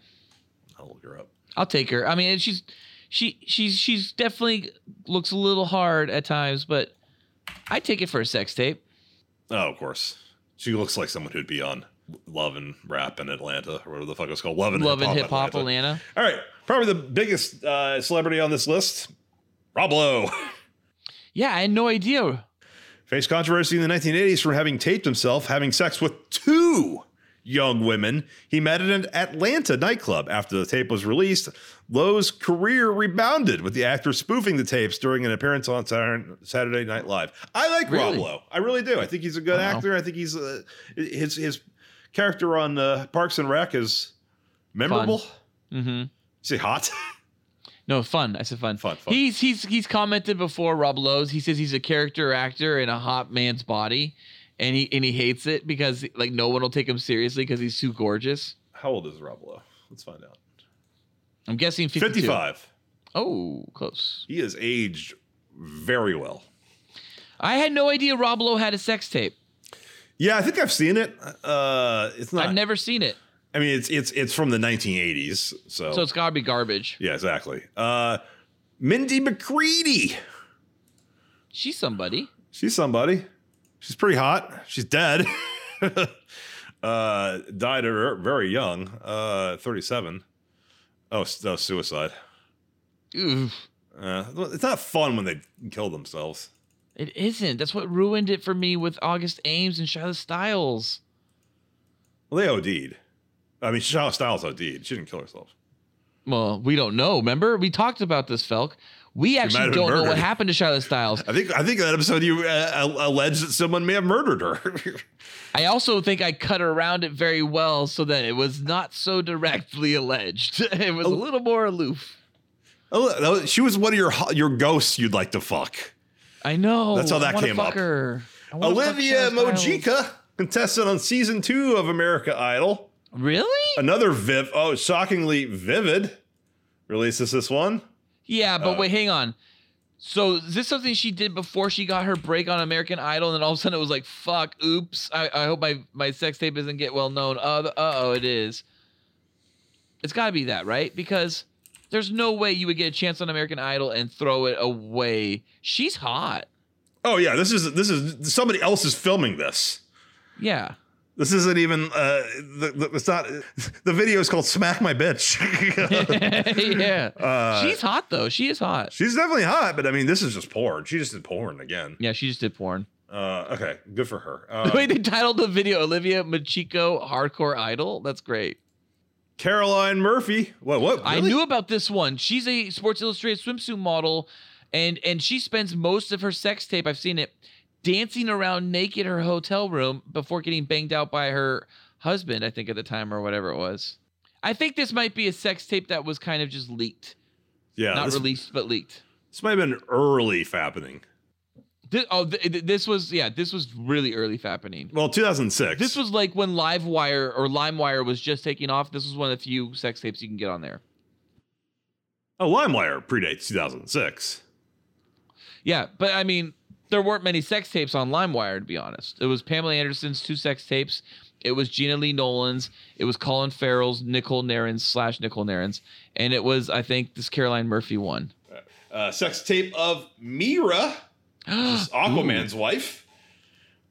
I'll look her up. I'll take her. I mean, she's she she's she's definitely looks a little hard at times, but I take it for a sex tape. Oh, of course, she looks like someone who'd be on Love and Rap in Atlanta, or whatever the fuck it's called. Love and Love Hip and hip hop Atlanta. All right, probably the biggest uh, celebrity on this list, Rob Lowe. Yeah, I had no idea. Faced controversy in the 1980s for having taped himself having sex with two young women he met at an Atlanta nightclub. After the tape was released, Lowe's career rebounded with the actor spoofing the tapes during an appearance on Saturday Night Live. I like Rob Lowe. I really do. I think he's a good Wow. actor. I think he's uh, his his character on uh, Parks and Rec is memorable. Mm-hmm. Is he hot? No, fun. I said fun. Fun, fun. He's he's he's commented before Rob Lowe's. He says he's a character actor in a hot man's body, and he and he hates it because like no one will take him seriously because he's too gorgeous. How old is Rob Lowe? Let's find out. I'm guessing 52. 55. Oh, close. He has aged very well. I had no idea Rob Lowe had a sex tape. Yeah, I think I've seen it. Uh, it's not. I've never seen it, I mean, it's it's it's from the 1980s. So, so it's gotta be garbage. yeah, exactly. Uh, Mindy McCready. She's somebody. She's somebody. She's pretty hot. She's dead. uh, died at very young. Uh, 37. Oh, oh suicide. Ooh, Uh, it's not fun when they kill themselves. it isn't. That's what ruined it for me with August Ames and Shyla Stylez. Well, they OD'd. I mean, Shaw Styles OD'd. She didn't kill herself. Well, we don't know. Remember, we talked about this, Felk. We actually don't know what happened to Charlotte Styles. I think I think that episode you uh, alleged that someone may have murdered her. I also think I cut around it very well so that it was not so directly alleged. It was a little more aloof. Oh, she was one of your your ghosts you'd like to fuck. I know. That's how that came up. Her. I wanna fuck Olivia Mojica, contestant on season two of America Idol. Really? Another viv. Oh, shockingly vivid. Releases this one. Yeah, but Uh, wait, hang on. So is this something she did before she got her break on American Idol, and then all of a sudden it was like, "Fuck, oops! I, I hope my my sex tape doesn't get well known." Uh oh, it is. It's got to be that, right? Because there's no way you would get a chance on American Idol and throw it away. She's hot. Oh yeah, this is this is somebody else is filming this. Yeah. This isn't even. Uh, the, the, it's not. The video is called "Smack My Bitch." yeah. Uh, She's hot though. She is hot. She's definitely hot, but I mean, this is just porn. She just did porn again. Yeah, she just did porn. Uh, okay, good for her. Um, Wait, they titled the video Olivia Mojica Hardcore Idol. That's great. Caroline Murphy. What? What? I knew about this one. She's a Sports Illustrated swimsuit model, and and she spends most of her sex tape. I've seen it dancing around naked in her hotel room before getting banged out by her husband. I think at the time or whatever it was. I think this might be a sex tape that was kind of just leaked, Yeah, not this, released but leaked. this might have been early fappening. This, oh, th- th- this was yeah, this was really early fappening. Well, 2006. This was like when LiveWire or LimeWire was just taking off. This was one of the few sex tapes you can get on there. oh, LimeWire predates 2006. Yeah, but I mean, there weren't many sex tapes on LimeWire, to be honest. It was Pamela Anderson's two sex tapes It was Gena Lee Nolin's. It was Colin Farrell's Nicole Narain's slash Nicole Narain's, and it was I think this Caroline Murphy one. Uh, sex tape of Meera, Aquaman's wife.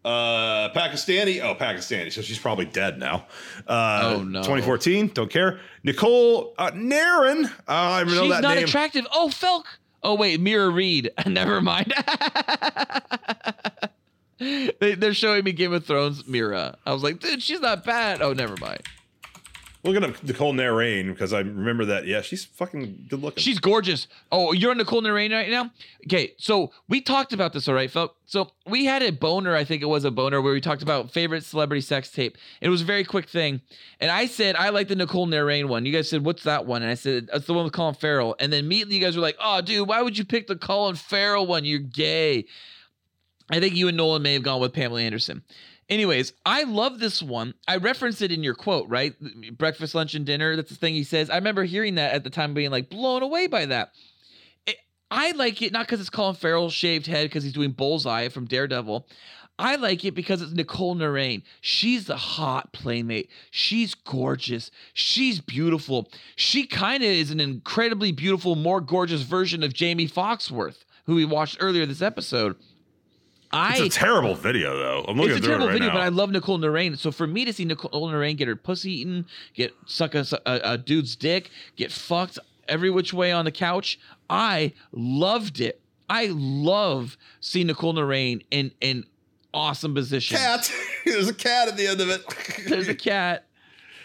Uh, Pakistani. Oh, Pakistani. So she's probably dead now. Uh, Oh, no. 2014. Don't care. Nicole uh, Narain. Uh, I know She's that not attractive. Oh, Felk. Oh wait, Meera Reed. Never mind. they, they're showing me Game of Thrones Meera. I was like, dude, she's not bad. Oh, never mind. Looking up Nicole Narain because I remember that. Yeah, she's fucking good looking. She's gorgeous. Oh, you're on Nicole Narain right now? Okay, so we talked about this, all right, Felk? So we had a boner, I think it was a boner, where we talked about favorite celebrity sex tape. It was a very quick thing. And I said, I like the Nicole Narain one. You guys said, what's that one? And I said, that's the one with Colin Farrell. And then immediately you guys were like, oh, dude, why would you pick the Colin Farrell one? You're gay. I think you and Nolan may have gone with Pamela Anderson. Anyways, I love this one. I referenced it in your quote, right? Breakfast, lunch, and dinner. That's the thing he says. I remember hearing that at the time, being like blown away by that. It, I like it not because it's Colin Farrell's shaved head because he's doing Bullseye from Daredevil. I like it because it's Nicole Narain. She's the hot playmate. She's gorgeous. She's beautiful. She kind of is an incredibly beautiful, more gorgeous version of Jaimee Foxworth, who we watched earlier this episode. I It's a terrible video though. I'm looking it's a terrible it right video, now. but I love Nicole Narain. So for me to see Nicole Narain get her pussy eaten, get suck a, a, a dude's dick, get fucked every which way on the couch, I loved it. I love seeing Nicole Narain in in awesome position. cat. There's a cat at the end of it. There's a cat.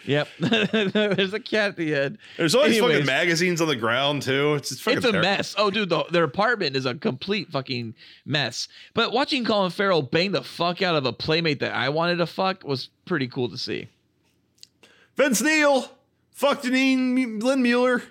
Yep. There's a cat at the end. There's always fucking Anyways. magazines on the ground too. It's, it's fucking It's a terrible. mess. Oh, dude, the, their apartment is a complete fucking mess. But watching Colin Farrell bang the fuck out of a playmate that I wanted to fuck was pretty cool to see. Vince Neil, fuck Janine Lindemulder,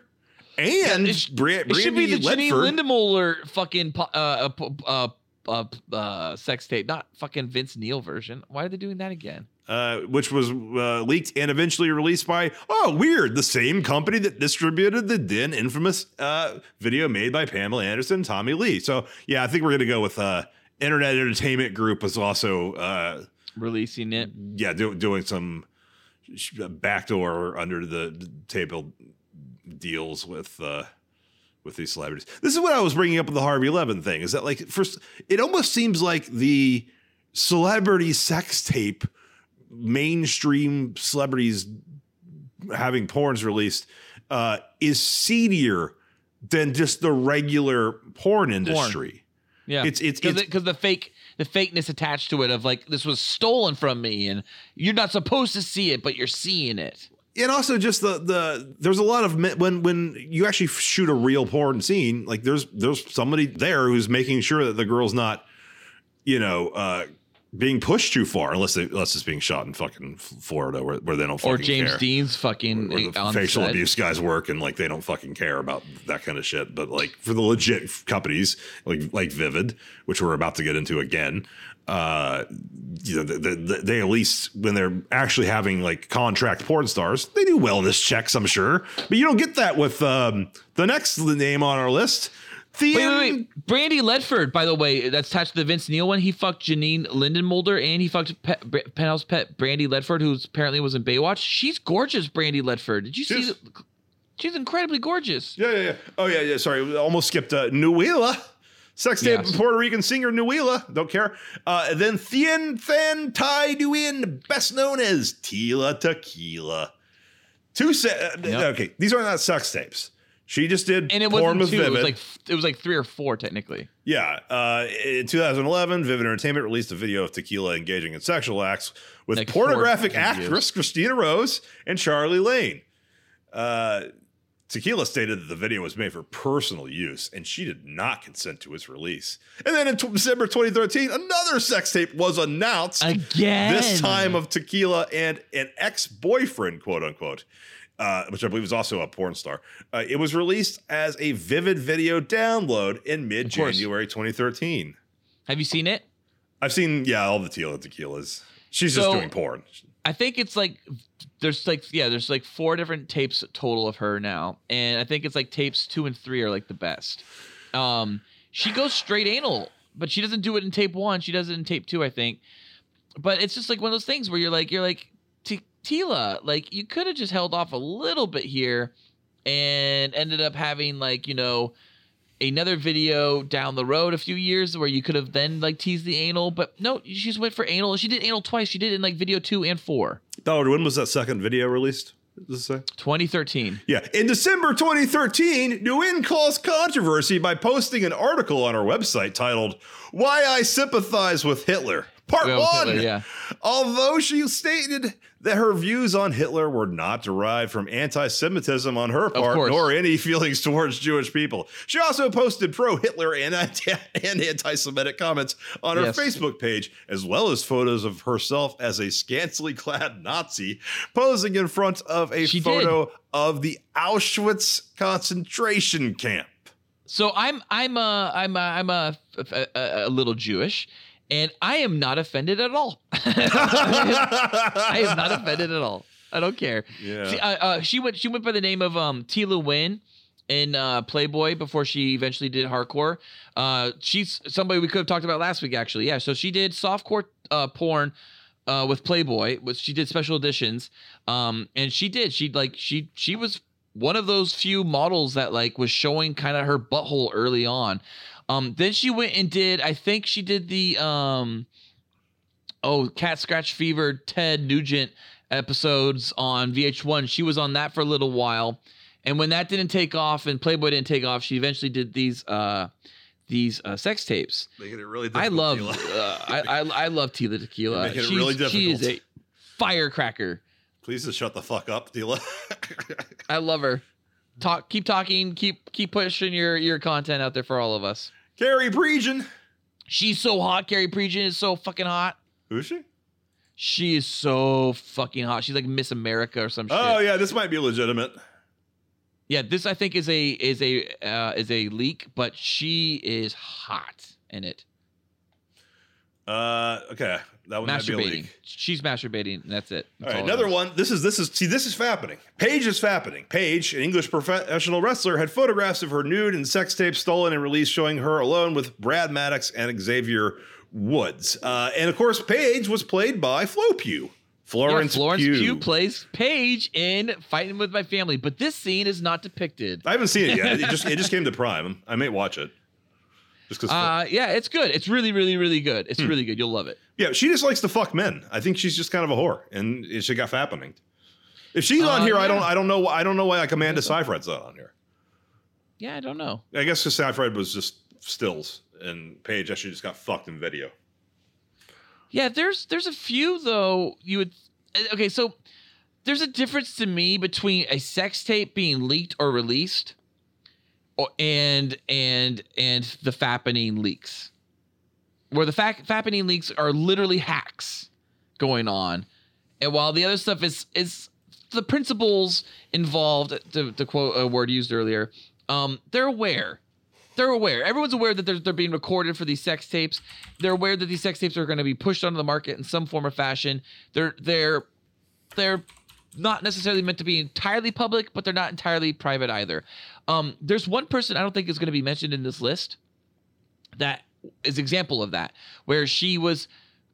and it sh- Bra- It should be the Janine Ledford. Lindemulder fucking uh, uh, uh, uh, uh, sex tape, not fucking Vince Neil version. Why are they doing that again? Uh, which was uh, leaked and eventually released by oh weird the same company that distributed the then infamous uh, video made by Pamela Anderson and Tommy Lee. So yeah, I think we're gonna go with uh, Internet Entertainment Group was also uh, Releasing it. yeah do, doing some backdoor under the table deals with uh with these celebrities. This is what I was bringing up with the Harvey Levin thing. Is that like first? It almost seems like the celebrity sex tape, mainstream celebrities having porns released, uh, is seedier than just the regular porn industry. Yeah, It's- it's- because the fake the fakeness attached to it of like this was stolen from me and you're not supposed to see it, but you're seeing it. and also just the the there's a lot of when when you actually shoot a real porn scene like there's there's somebody there who's making sure that the girl's not you know uh being pushed too far unless they, unless it's being shot in fucking Florida where, where they don't fucking Or James care. Dean's fucking where the facial set. abuse guys work and like they don't fucking care about that kind of shit. But like for the legit companies like like Vivid, which we're about to get into again, uh, you know, they, they, they at least when they're actually having like contract porn stars, they do wellness checks, I'm sure. But you don't get that with um, the next name on our list. Thean, Wait, wait, wait. Brandy Ledford, by the way, that's attached to the Vince Neil one. He fucked Janine Lindemulder and he fucked pet, Br- penthouse pet Brandy Ledford, who apparently was in Baywatch. She's gorgeous, Brandy Ledford. Did you see? She's- the- She's incredibly gorgeous. Yeah, yeah, yeah. Oh, yeah, yeah. Sorry, almost skipped uh, Noelia. Sex tape Yes. Puerto Rican singer Noelia. Don't care. Uh, then Thien Than Tai Duin, best known as Tila Tequila. Two se- uh, Yep. Okay, these are not sex tapes. She just did And it wasn't two. Vivid. It was like it was like three or four technically. yeah. Uh, in 2011, Vivid Entertainment released a video of Tequila engaging in sexual acts with Like pornographic actress Kristina Rose and Charlie Lane. Uh, Tequila stated that the video was made for personal use and she did not consent to its release. And then in t- December 2013, another sex tape was announced. Again. This time of Tequila and an ex boyfriend, quote unquote, uh, which I believe is also a porn star. Uh, it was released as a Vivid video download in mid January 2013. Have you seen it? I've seen, yeah, all the Tila Tequilas. She's just doing porn. I think it's like there's like yeah, there's like four different tapes total of her now, and I think it's like tapes two and three are like the best. Um, she goes straight anal, but she doesn't do it in tape one. She does it in tape two, I think. But it's just like one of those things where you're like, you're like, Tila, like you could have just held off a little bit here and ended up having like, you know, another video down the road a few years where you could have then like teased the anal, but no, she just went for anal. She did anal twice. She did it in like video two and four. Dollar, when was that second video released? Does it say? 2013. Yeah. In December 2013, Nguyen caused controversy by posting an article on her website titled Why I Sympathize with Hitler. Part Well, one. Hitler, yeah. Although she stated that her views on Hitler were not derived from anti Semitism on her part, nor any feelings towards Jewish people. She also posted pro Hitler and anti Semitic comments on her Yes. Facebook page, as well as photos of herself as a scantily clad Nazi posing in front of a She did. photo of the Auschwitz concentration camp. So I'm I'm a I'm a, I'm a, a, a, a little Jewish, and I am not offended at all. I am not offended at all. I don't care. Yeah. She, uh, uh, she went she went by the name of um Tila Nguyen in uh, Playboy before she eventually did hardcore. Uh, she's somebody we could have talked about last week actually. Yeah, so she did softcore uh, porn uh, with Playboy, which she did special editions. Um, and she did she like she she was one of those few models that like was showing kind of her butthole early on. Um, then she went and did I think she did the um oh cat scratch fever ted nugent episodes on vh1 she was on that for a little while. And when that didn't take off and playboy didn't take off she eventually did these uh these uh, sex tapes. Making it really i difficult, love Tila. uh, I, I i love tila tequila. Making it She's- really she is a difficult. firecracker. Please just shut the fuck up, Tila. i love her. Talk keep talking keep keep pushing your your content out there for all of us Carrie Prejean. she's so hot carrie prejean is so fucking hot Who is she? she is so fucking hot she's like miss america or some shit Oh yeah, this might be legitimate. Yeah, this I think is a is a uh, is a leak, but she is hot in it. Uh, okay, that one might be a masturbating. She's masturbating. That's it. That's right, all another one. This is this is see this is happening. Paige is happening. Paige, an English professional wrestler, had photographs of her nude and sex tapes stolen and released, showing her alone with Brad Maddox and Xavier Woods. Uh, and of course, Paige was played by Flo Pugh, Yeah, Florence, Florence Pugh. Pugh. plays Paige in Fighting with My Family, but this scene is not depicted. I haven't seen it yet. It just it just came to Prime. I may watch it. Just because. Uh, yeah, it's good. It's really, really, really good. Hmm. It's really good. You'll love it. Yeah, she just likes to fuck men. I think she's just kind of a whore, and she got happening. If she's on Uh, here, I don't. I don't know why I don't know why like Amanda Seyfried's not on here. Yeah, I don't know. I guess because Seyfried was just stills, and Paige actually just got fucked in video. Yeah, there's there's a few though. You would okay, so there's a difference to me between a sex tape being leaked or released, or and and and the fappening leaks, where the fact fappening leaks are literally hacks going on, and while the other stuff is is the principles involved, to, to quote a word used earlier, um, they're aware they're aware. Everyone's aware that they're, they're being recorded for these sex tapes. They're aware that these sex tapes are going to be pushed onto the market in some form or fashion. They're they're they're not necessarily meant to be entirely public, but they're not entirely private either. Um, there's one person I don't think is going to be mentioned in this list that is example of that, where she was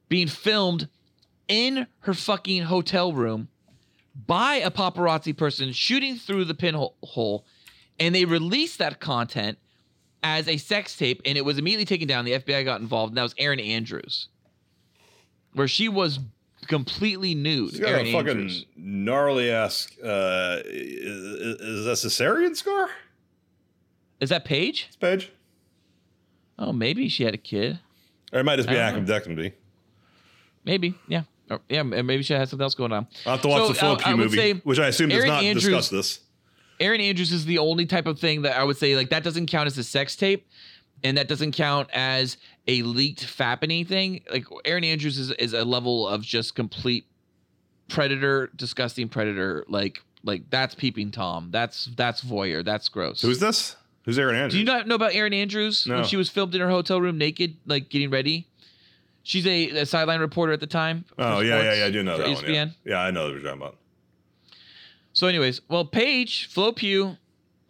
being filmed in her fucking hotel room by a paparazzi person shooting through the pinhole, and they released that content as a sex tape, and it was immediately taken down. The FBI got involved, and that was Erin Andrews, where she was completely nude. She's got Erin a fucking Andrews. gnarly ass. Uh, is, is that cesarean scar? Is that Paige? It's Paige. Oh, maybe she had a kid. Or it might just be acromelectomy. Maybe, yeah, or, yeah. and Maybe she has something else going on. I'll have to watch So, the Flo uh, would movie, which I assume does not Andrews- discuss this. Erin Andrews is the only type of thing that I would say like that doesn't count as a sex tape, and that doesn't count as a leaked fappening thing. Like Erin Andrews is, is a level of just complete predator, disgusting predator. Like like that's peeping tom. That's that's voyeur. That's gross. Who's this? Who's Erin Andrews? Do you not know about Erin Andrews No. when she was filmed in her hotel room naked, like getting ready? She's a, a sideline reporter at the time. Oh yeah, yeah, yeah. I do know that one. Yeah. ESPN. yeah, I know what you're talking about. So, anyways, well, Paige Flo Pugh,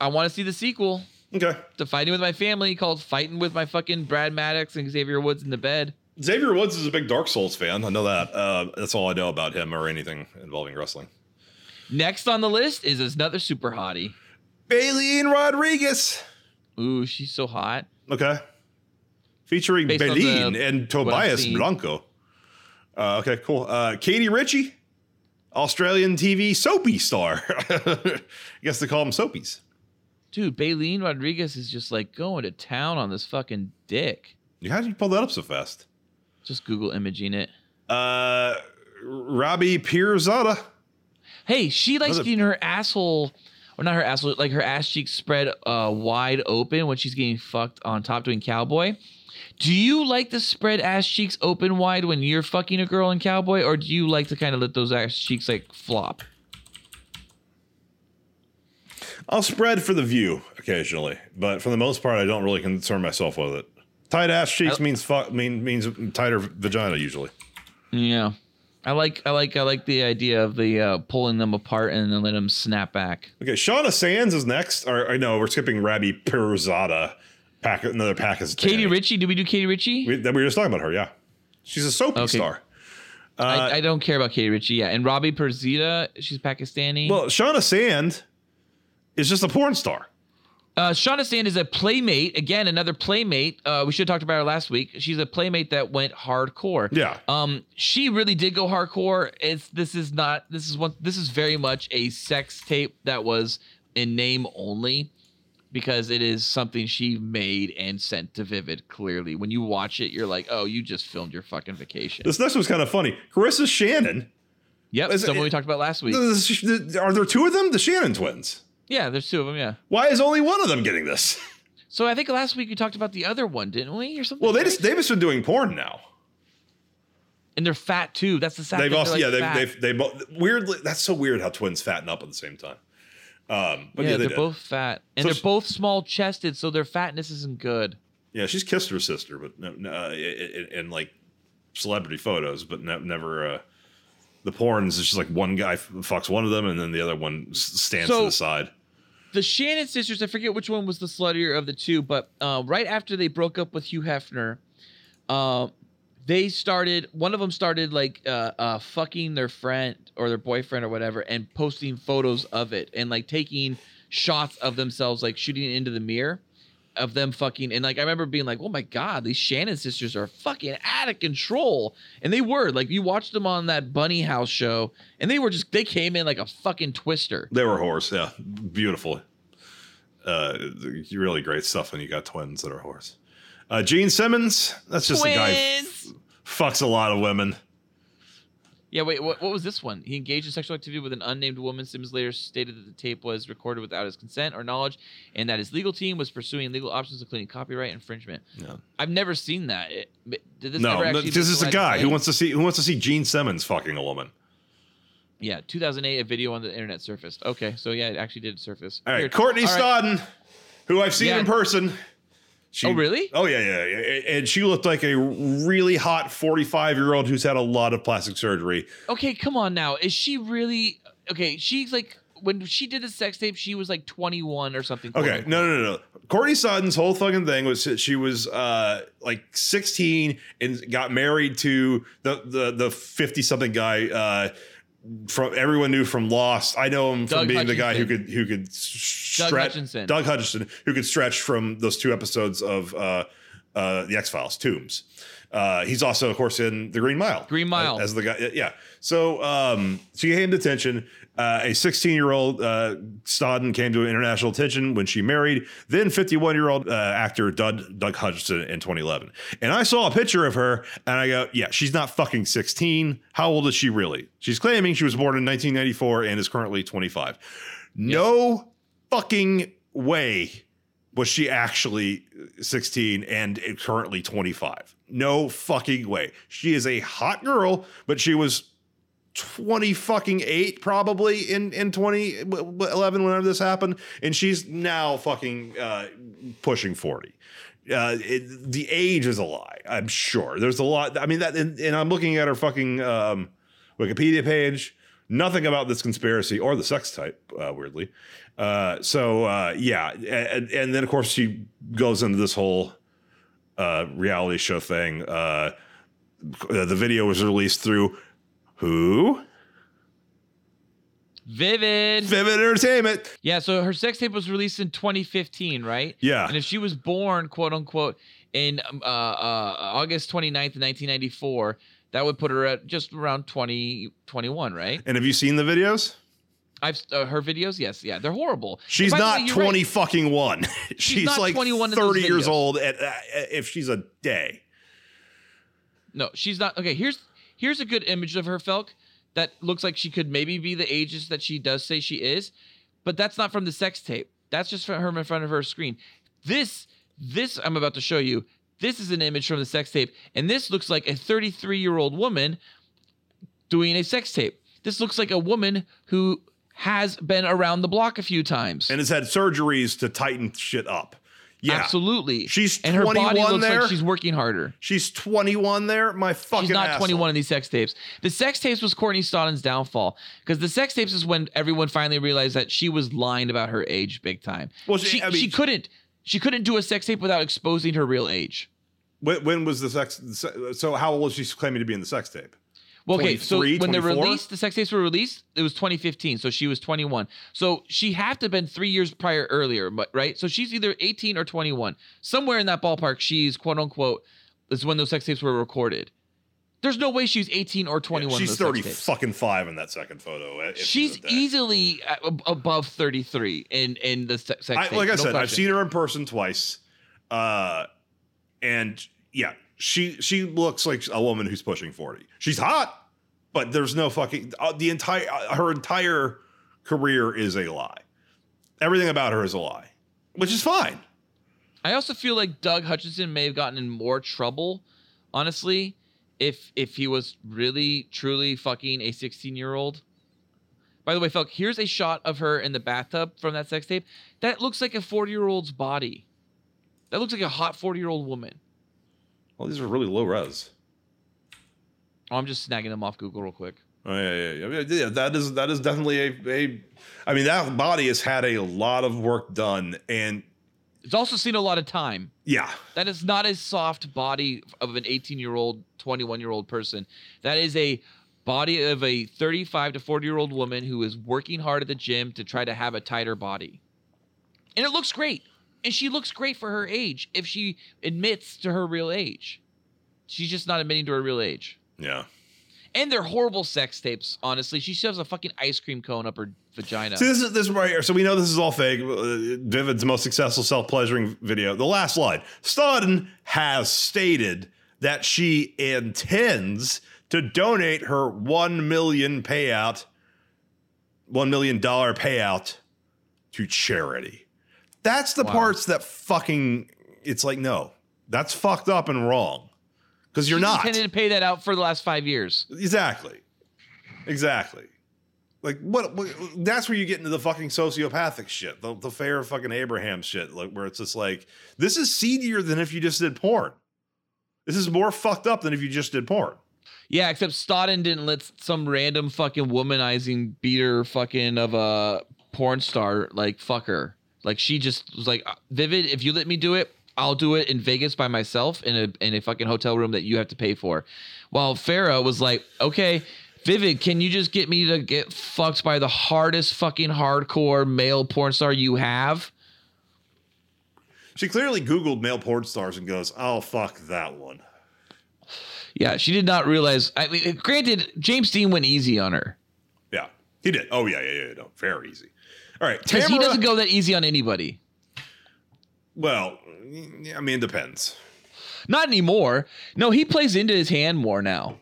I want to see the sequel. Okay. to fighting with my family called fighting with my fucking Brad Maddox and Xavier Woods in the bed. Xavier Woods is a big Dark Souls fan. I know that. Uh, that's all I know about him or anything involving wrestling. Next on the list is another super hottie. Belén Rodríguez. Ooh, she's so hot. Okay. Featuring Based the- and Tobias. Blanco. Uh, okay, cool. Uh, Katie Ritchie, Australian TV soapy star. I guess they call them soapies. Dude, Belén Rodríguez is just like going to town on this fucking dick. How did you pull that up so fast? Just Google imaging it. Uh, Rabi Pirzada. Hey, she likes Another- getting her asshole, or not her asshole, like her ass cheeks spread uh, wide open when she's getting fucked on top doing cowboy. Do you like to spread ass cheeks open wide when you're fucking a girl in cowboy, or do you like to kind of let those ass cheeks like flop? I'll spread for the view occasionally, but for the most part, I don't really concern myself with it. Tight ass cheeks I- means fuck mean means tighter vagina usually. Yeah, I like, I like, I like the idea of the uh, pulling them apart and then let them snap back. Okay, Shauna Sands is next. Or I know we're skipping Rabi Pirzada. Pack another Pakistani. Katie Ritchie, did we do Katie Ritchie? We, we were just talking about her. Yeah, she's a soapy Okay. star. Uh, I, I don't care about Katie Ritchie. Yeah, and Rabi Pirzada, she's Pakistani. well, Shauna Sand is just a porn star. Uh, Shauna Sand is a playmate. Again, another playmate. Uh, we should have talked about her last week. She's a playmate that went hardcore. Yeah. Um, she really did go hardcore. It's this is not this is one this is very much a sex tape that was in name only because it is something she made and sent to Vivid. Clearly, when you watch it, you're like, oh, you just filmed your fucking vacation. This next one's kind of funny. Carissa Shannon. yep, is it- someone we talked about last week. Are there two of them? The Shannon twins. Yeah, there's two of them. Yeah. Why is only one of them getting this? So I think last week we talked about the other one, didn't we, or something? Well, they just they've just been doing porn now. and they're fat too. That's the sad They've thing. also They're, yeah like, they've, they've they both weirdly that's so weird how twins fatten up at the same time. Um, but yeah, yeah, they they're did. both fat, and So they're sh- both small chested, so their fatness isn't good. Yeah, she's kissed her sister, but no, no, uh, in, in like celebrity photos, but ne- never. Uh, the porns is just like one guy fucks one of them, and then the other one stands So- to the side. The Shannon sisters, I forget which one was the sluttier of the two, but uh, right after they broke up with Hugh Hefner, uh, they started. One of them started like uh, uh, fucking their friend or their boyfriend or whatever, and posting photos of it, and like taking shots of themselves, like shooting into the mirror of them fucking. And like I remember being like, "Oh my god, these Shannon sisters are fucking out of control," and they were. Like you watched them on that Bunny House show, and they were just they came in like a fucking twister. They were horse, yeah, beautiful. Uh, really great stuff when you got twins that are whores. Uh, Gene Simmons, that's just a guy who fucks a lot of women. Yeah, wait, what, what was this one? He engaged in sexual activity with an unnamed woman. Simmons later stated that the tape was recorded without his consent or knowledge, and that his legal team was pursuing legal options, including copyright infringement. Yeah. I've never seen that. It, did this no, ever no, this is a guy who wants to see who wants to see Gene Simmons fucking a woman. Yeah, 2008, a video on the internet surfaced. Okay, so yeah, it actually did surface. All right, Weird. Courtney All right. Stodden, who I've seen Yeah. in person. She, Oh, really? Oh yeah, yeah, yeah. And she looked like a really hot forty-five-year-old who's had a lot of plastic surgery. Okay, come on now. Is she really okay? She's like when she did the sex tape, she was like 21 or something. Okay, no, no, no, no. Courtney Stodden's whole fucking thing was that she was uh like sixteen and got married to the the the fifty-something guy. uh from everyone knew from Lost. I know him from Doug being the guy who could who could s- Doug stretch. Hutchison. Doug Hutchison, who could stretch from those two episodes of uh, uh, the X Files, Tooms. Uh, he's also, of course, in the Green Mile. Green Mile. as, the guy. Yeah. So um, she came to attention. Uh, a 16 year old uh, Stodden came to international attention when she married then 51 year old uh, actor Doug, Doug Hutchison in 2011. And I saw a picture of her and I go, yeah, she's not fucking 16. How old is she really? She's claiming she was born in 1994 and is currently 25. No fucking way was she actually 16 and currently 25. No fucking way. She is a hot girl, but she was 20 fucking 8 probably in in 2011 whenever this happened and she's now fucking uh pushing 40 uh it, the age is a lie i'm sure. There's a lot i mean that and, and i'm looking at her fucking um wikipedia page. Nothing about this conspiracy or the sex type uh, weirdly. Uh so uh yeah and, and then of course she goes into this whole uh reality show thing uh uh, the video was released through who? Vivid. Vivid Entertainment. Yeah, so her sex tape was released in 2015, right? Yeah. And if she was born, quote unquote, in um, uh, uh, August 29th, 1994, that would put her at just around 20, right? And have you seen the videos? I've uh, her videos, yes, yeah, they're horrible. She's And by the not way, you're right. 20 fucking one. she's not like twenty one. Thirty years old at, uh, if she's a day. No, she's not. Okay, here's here's a good image of her, Felk, that looks like she could maybe be the ages that she does say she is, but that's not from the sex tape. That's just from her in front of her screen. This this I'm about to show you. This is an image from the sex tape, and this looks like a 33 year old woman doing a sex tape. This looks like a woman who has been around the block a few times. And has had surgeries to tighten shit up. Yeah. Absolutely. She's and her body looks there? like she's working harder. She's 21 there. My fucking She's not asshole. 21 in these sex tapes. The sex tapes was Courtney Stodden's downfall because the sex tapes is when everyone finally realized that she was lying about her age big time. Well, she she- I she couldn't she couldn't do a sex tape without exposing her real age. When, when was the sex? So how old was she claiming to be in the sex tape? Well, okay, so 23, when they 24? released, the sex tapes were released, it was 2015, so she was 21. So she had to have been three years prior earlier, but right? So she's either 18 or 21. Somewhere in that ballpark, she's quote unquote, is when those sex tapes were recorded. There's no way she's 18 or 21. in she's those sex 30 tapes. fucking five in that second photo. She's easily above 33 in in the sex I, tape. like I no said, I've seen her in person twice, uh, and yeah, she she looks like a woman who's pushing forty. She's hot, but there's no fucking uh, the entire uh, her entire career is a lie. Everything about her is a lie, which is fine. I also feel like Doug Hutchison may have gotten in more trouble, honestly, if if he was really truly fucking a 16 year old. By the way, Felk, here's a shot of her in the bathtub from that sex tape. That looks like a 40 year old's body. That looks like a hot 40 year old woman. Well, these are really low res. Oh, I'm just snagging them off Google real quick. Oh yeah, yeah, yeah. Yeah, that is that is definitely a, a. I mean, that body has had a lot of work done, and It's also seen a lot of time. yeah, That is not a soft body of an 18 year old, 21 year old person. That is a body of a 35 to 40 year old woman who is working hard at the gym to try to have a tighter body. And it looks great. And she looks great for her age if she admits to her real age. She's just not admitting to her real age. yeah. And they're horrible sex tapes, honestly. She shoves a fucking ice cream cone up her vagina. See, this is this is right here. So we know this is all fake. Uh, Vivid's most successful self-pleasuring video. The last slide. Stodden has stated that she intends to donate her one million payout, one million dollar payout to charity. That's the Wow. parts that fucking. It's like no, that's fucked up and wrong. Because you're She's not intended to pay that out for the last five years. Exactly. Exactly. Like what, what? That's where you get into the fucking sociopathic shit, the, the fair fucking Abraham shit, like where it's just like this is seedier than if you just did porn. This is more fucked up than if you just did porn. Yeah, except Stodden didn't let some random fucking womanizing beater fucking of a porn star like fuck her. Like she just was like, uh, Vivid, if you let me do it, I'll do it in Vegas by myself in a in a fucking hotel room that you have to pay for. While Farrah was like, okay, Vivid, can you just get me to get fucked by the hardest fucking hardcore male porn star you have? She clearly Googled male porn stars and goes, "Oh fuck that one." Yeah, she did not realize. I mean, granted, James Dean went easy on her Yeah, he did. Oh yeah, yeah, yeah. No, very easy. All right, because he doesn't go that easy on anybody. Well, I mean, it depends. Not anymore. No, he plays into his hand more now.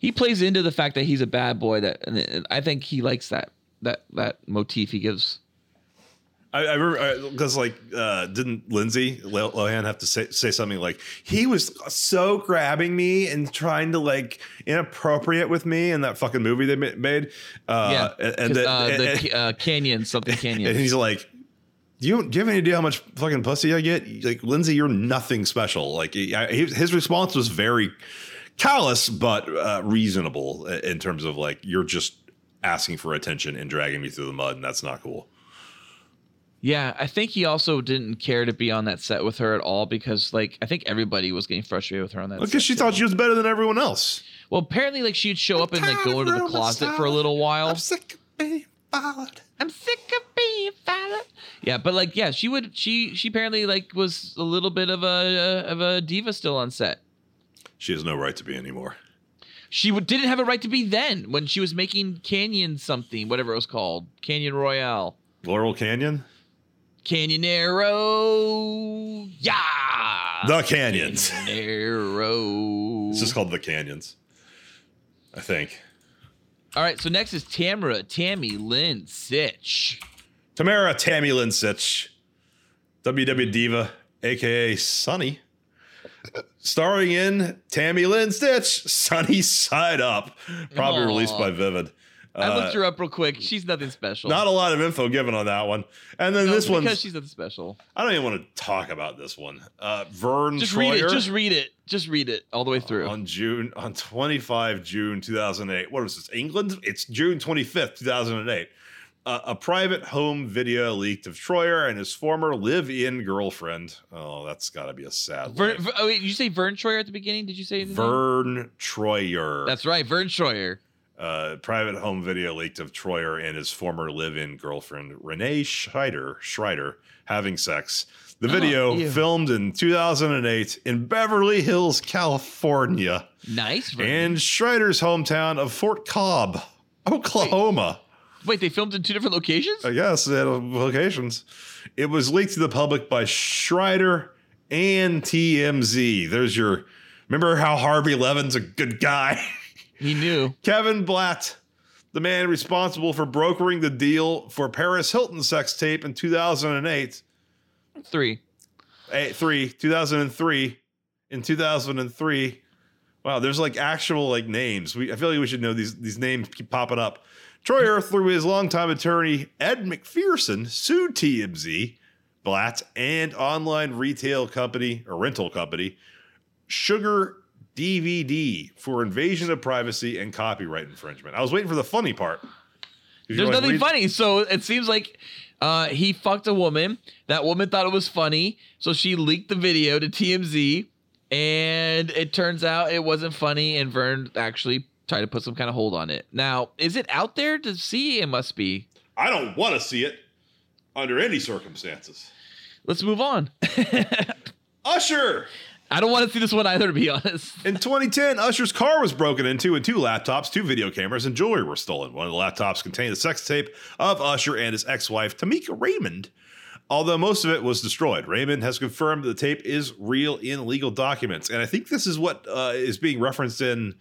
He plays into the fact that he's a bad boy. That and I think he likes that that that motif he gives. I, I remember because like uh, didn't Lindsay Lohan have to say, say something like he was so grabbing me and trying to like inappropriate with me in that fucking movie they made. Uh, yeah, and, and the, uh, and- the uh, canyon something canyon. and he's like, do you, do you have any idea how much fucking pussy I get? Like Lindsay, you're nothing special. Like he, I- his his response was very callous but uh, reasonable in terms of like you're just asking for attention and dragging me through the mud, and that's not cool. Yeah, I think he also didn't care to be on that set with her at all because, like, I think everybody was getting frustrated with her on that. Because she too. thought she was better than everyone else. Well, apparently, like, she'd show up and like go into the closet for a little while. I'm sick of being followed. I'm sick of being followed. Yeah, but like, yeah, she would. She she apparently like was a little bit of a uh, of a diva still on set. She has no right to be anymore. She would, didn't have a right to be then when she was making Canyon something, whatever it was called, Canyon Royale, Laurel Canyon? Canyonero. Yeah, The Canyons. Canyonero. It's just called The Canyons. I think. All right, so next is Tamara Tammy Lynn Sytch. Tamara Tammy Lynn Sytch, WW Diva, aka Sunny, starring in Tammy Lynn Sytch, Sunny Side Up, probably Aw. released by Vivid. I looked Uh, her up real quick. She's nothing special. Not a lot of info given on that one. And then No, this one, because she's nothing special. I don't even want to talk about this one. Uh, Vern Just read it. Just read it. Just read it all the way through. on June on 25 June 2008. What is this? England? It's June 25th, 2008. Uh, a private home video leaked of Troyer and his former live-in girlfriend. Oh, that's got to be a sad. Vern, life. Ver- oh wait, did you say Vern Troyer at the beginning? Did you say his name? Vern Troyer. That's right, Vern Troyer. Uh, private home video leaked of Troyer and his former live-in girlfriend Ranae Shrider Shrider having sex. The video, ew. filmed in 2008 in Beverly Hills, California, Nice. And Shrider's hometown of Fort Cobb, Oklahoma. wait, they filmed in two different locations. I guess they had locations. It was leaked to the public by Shrider and TMZ. There's your. Remember how Harvey Levin's a good guy? he knew. Kevin Blatt, the man responsible for brokering the deal for Paris Hilton sex tape in 2008, Three. eight, three, eh, 2003, in 2003. Wow, there's like actual like names. We I feel like we should know these these names keep popping up. Troyer, mm-hmm. through his longtime attorney Ed McPherson, sued TMZ, Blatt, and online retail company or rental company Sugar DVD for invasion of privacy and copyright infringement. I was waiting for the funny part. There's nothing read- funny. So it seems like uh, he fucked a woman. That woman thought it was funny, so she leaked the video to TMZ, and it turns out it wasn't funny. And Verne actually tried to put some kind of hold on it. Now, is it out there to see? It must be. I don't want to see it under any circumstances. Let's move on. Usher. I don't want to see this one either, to be honest. In 2010, Usher's car was broken into, and two laptops, two video cameras, and jewelry were stolen. One of the laptops contained a sex tape of Usher and his ex wife, Tameka Raymond. Although most of it was destroyed, Raymond has confirmed the tape is real in legal documents. And I think this is what uh, is being referenced in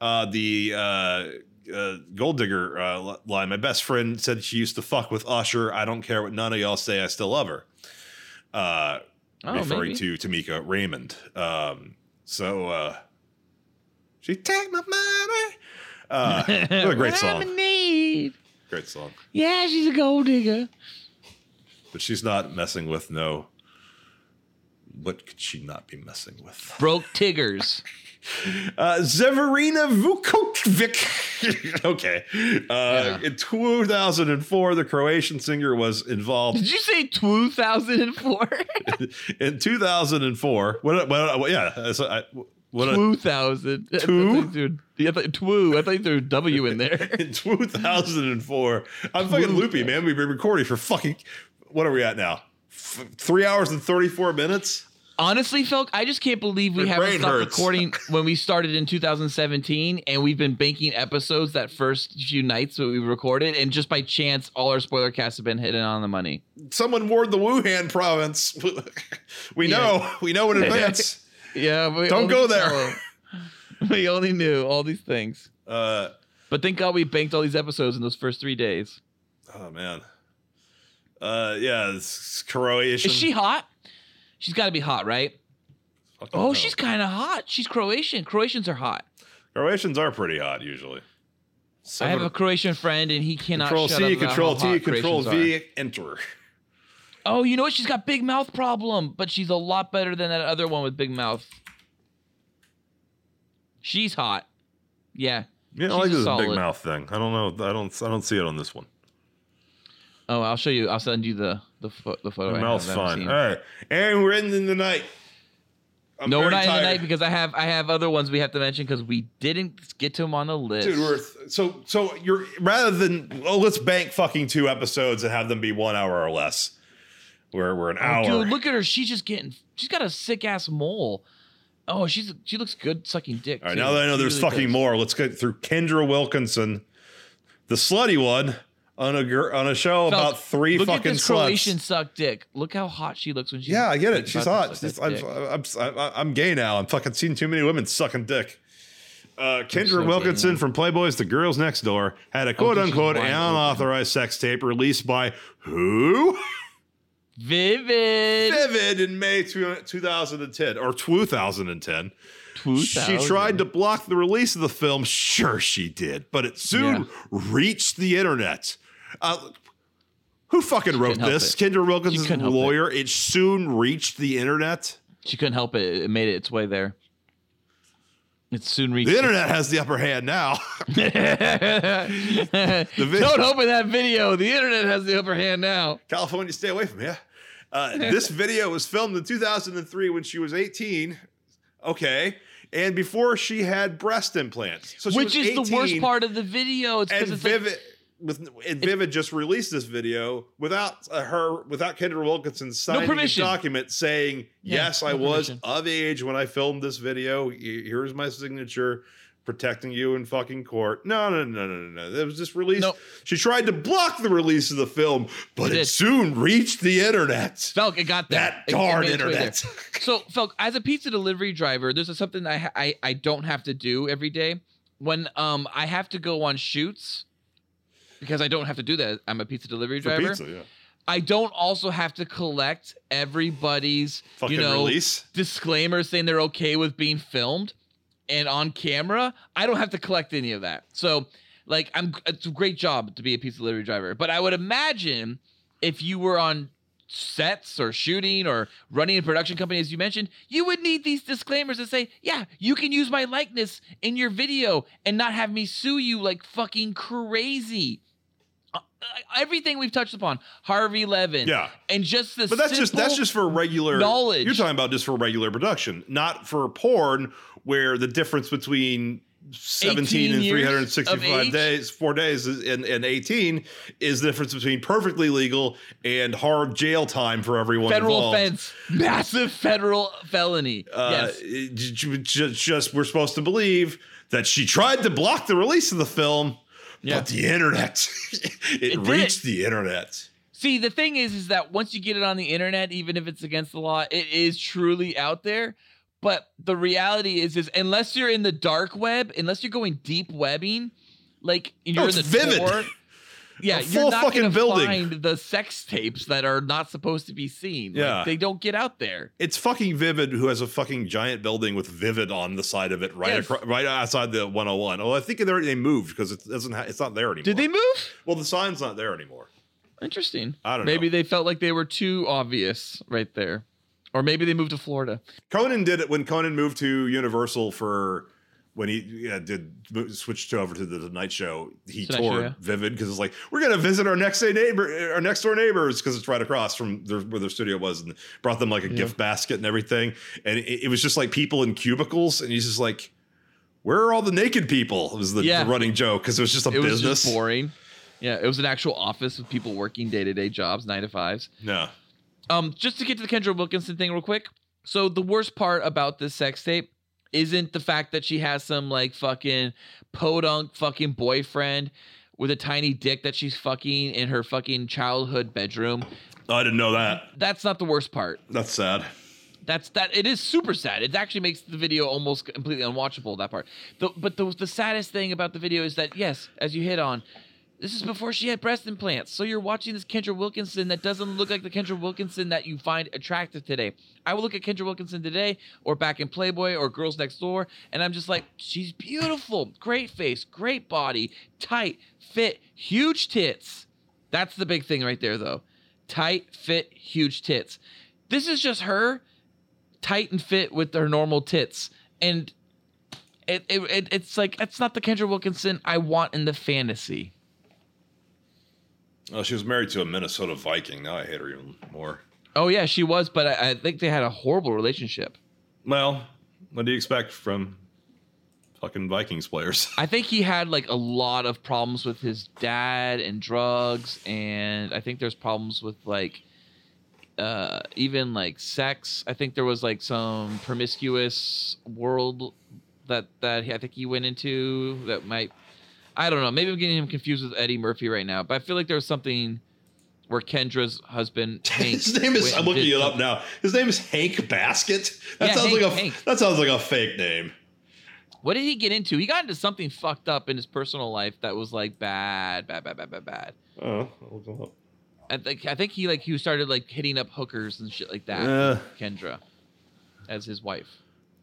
uh, the uh, uh, Gold Digger uh, line. My best friend said she used to fuck with Usher. I don't care what none of y'all say, I still love her. Uh, Oh, referring maybe. to Tameka Raymond. Um, so uh, she take my money. Uh, what a great What I'm in song! need. Great song. Yeah, she's a gold digger. But she's not messing with no. What could she not be messing with? Broke Tiggers. Uh, Severina Vučković. okay. Uh, In 2004, the Croatian singer was involved Did you say 2004? in 2004. What? what, yeah. that's- I, what? a- 2000. I Two? Yeah, I thought, two. I thought you threw a W in there. in 2004. I'm fucking loopy, man. We've been recording for fucking. What are we at now? F- three hours and 34 minutes? Honestly, Felk, I just can't believe we My haven't stopped hurts. recording when we started in 2017, and we've been banking episodes that first few nights that we recorded, and just by chance, all our spoiler casts have been hitting on the money. Someone warned the Wuhan province. we Yeah. know. We know in advance. Yeah, we Don't go there. know. We only knew all these things, Uh, but thank God we banked all these episodes in those first three days. oh, man. Uh, yeah, it's Croatian. Is she hot? She's got to be hot, right? Oh, she's kind of hot. She's Croatian. Croatians are hot. Croatians are pretty hot usually. I have a Croatian friend, and he cannot Control shut C, up about Control how T, hot Control Croatians are. V, enter. Oh, you know what? She's got big mouth problem, but she's a lot better than that other one with big mouth. She's hot. Yeah. Yeah, I She's like a this big mouth thing. I don't know. I don't. I don't see it on this one. Oh, I'll show you. I'll send you the the, fo- the photo. I mouth's have that I've fine. All right, and we're ending the night. I'm no, we're not in the night because I have I have other ones we have to mention because we didn't get to them on the list. Dude, we're th- so so you're rather than oh let's bank fucking two episodes and have them be one hour or less. We're we're an Oh, hour. Dude, look at her. She's just getting. She's got a sick ass mole. Oh, she's she looks good sucking dick. All right, too. now that I know She there's really fucking does. more, let's get through Kendra Wilkinson, the slutty one, on a gir- on a show about three look fucking at this sluts. Croatian suck dick. Look how hot she looks when she's. Yeah, I get it. She's hot. She's- I'm. I'm, I'm, I'm gay now. I'm fucking seen too many women sucking dick. Uh, Kendra so Wilkinson man. from Playboy's The Girls Next Door had a quote she's unquote unauthorized sex tape released by who? Vivid. Vivid in May two- 2010 or 2010. She tried to block the release of the film. Sure, she did, but it soon Yeah. reached the internet. Uh, who fucking wrote this? it. Kendra Wilkinson's couldn't it. lawyer. It. soon reached the internet. She couldn't help it. It made it its way there. It soon reached The internet has the upper hand now. vid- Don't open that video. The internet has the upper hand now. California, stay away from here. Uh, this video was filmed in 2003 when she was 18. Okay. And before she had breast implants. So she Which is the worst part of the video. It's because it's like, Vivid, with, and Vivid just released this video without uh, her, without Kendra Wilkinson signing a permission. document saying, Yeah, yes, no I was permission. of age when I filmed this video. Here's my signature protecting you in fucking court. No, no, no, no, no, no. It was just released. Nope. She tried to block the release of the film, but She it soon reached the internet. Felk, it got there. That It- it darn made its way there. internet. So, Felk, as a pizza delivery driver, there's a, something I, I I don't have to do every day. When um I have to go on shoots because I don't have to do that. I'm a pizza delivery For driver. pizza, yeah. I don't also have to collect everybody's Fucking you know release. disclaimers saying they're okay with being filmed and on camera. I don't have to collect any of that. So, like, I'm it's a great job to be a pizza delivery driver. But I would imagine if you were on sets or shooting or running a production company, as you mentioned, you would need these disclaimers to say, yeah, you can use my likeness in your video and not have me sue you like fucking crazy. Everything we've touched upon, Harvey Levin, Yeah. and just the But that's just that's just for regular knowledge. You're talking about just for regular production, not for porn, where the difference between 17 and 18 years of 365 days, four days, and, and 18 is the difference between perfectly legal and hard jail time for everyone federal involved. offense, massive federal felony. Uh, yes, it j- j- j- just we're supposed to believe that she tried to block the release of the film, Yeah. but the internet it, did reached it. the internet. See, the thing is, is that once you get it on the internet, even if it's against the law, it is truly out there. But the reality is, is unless you're in the dark web, unless you're going deep webbing, like you're No, in the vivid. Tor, yeah, you're full not fucking building. find the sex tapes that are not supposed to be seen. Like, Yeah. they don't get out there. It's fucking Vivid, who has a fucking giant building with Vivid on the side of it, right Yes. acro- right outside the 101. Oh, I think they moved because it doesn't. Ha- it's not there anymore. Did they move? Well, the sign's not there anymore. Interesting. I don't know. Maybe know. they felt like they were too obvious right there, or maybe they moved to Florida. Conan did it when Conan moved to Universal for when he yeah, did switch switched over to the Tonight Show. He Tonight Show, toured yeah. Vivid because it's like we're gonna visit our next day neighbor, our next door neighbors because it's right across from their, where their studio was, and brought them like a gift basket and everything. And it, it was just like people in cubicles, and he's just like. Where are all the naked people? It was the, Yeah. the running joke because it was just a it was business. just boring. Yeah, it was an actual office with people working day to day jobs, nine to fives. No. Um, just to get to the Kendra Wilkinson thing real quick. So the worst part about this sex tape isn't the fact that she has some like fucking podunk fucking boyfriend with a tiny dick that she's fucking in her fucking childhood bedroom. I didn't know that. That's not the worst part. That's sad. That's that. It is super sad. It actually makes the video almost completely unwatchable. That part. The, but the the saddest thing about the video is that yes, as you hit on, this is before she had breast implants. So you're watching this Kendra Wilkinson that doesn't look like the Kendra Wilkinson that you find attractive today. I would look at Kendra Wilkinson today, or back in Playboy, or Girls Next Door, and I'm just like, she's beautiful, great face, great body, tight, fit, huge tits. That's the big thing right there, though. Tight, fit, huge tits. This is just her tight and fit with her normal tits. And it, it, it it's like it's not the Kendra Wilkinson I want in the fantasy. Oh, she was married to a Minnesota Viking. Now I hate her even more. Oh yeah, she was, but I, I think they had a horrible relationship. Well, what do you expect from fucking Vikings players? I think he had like a lot of problems with his dad and drugs, and I think there's problems with like uh even like sex. I think there was like some promiscuous world that that he, I think he went into that might I don't know. Maybe I'm getting him confused with Eddie Murphy right now, but I feel like there was something where Kendra's husband Hank His name is. I'm looking it up something- now. His name is Hank Baskett. That Yeah, sounds Hank- like a. Hank. That sounds like a fake name. What did he get into? He got into something fucked up in his personal life that was like bad, bad, bad, bad, bad, bad. Oh, I'll him up. I think I think he like he started like hitting up hookers and shit like that. Kendra as his wife.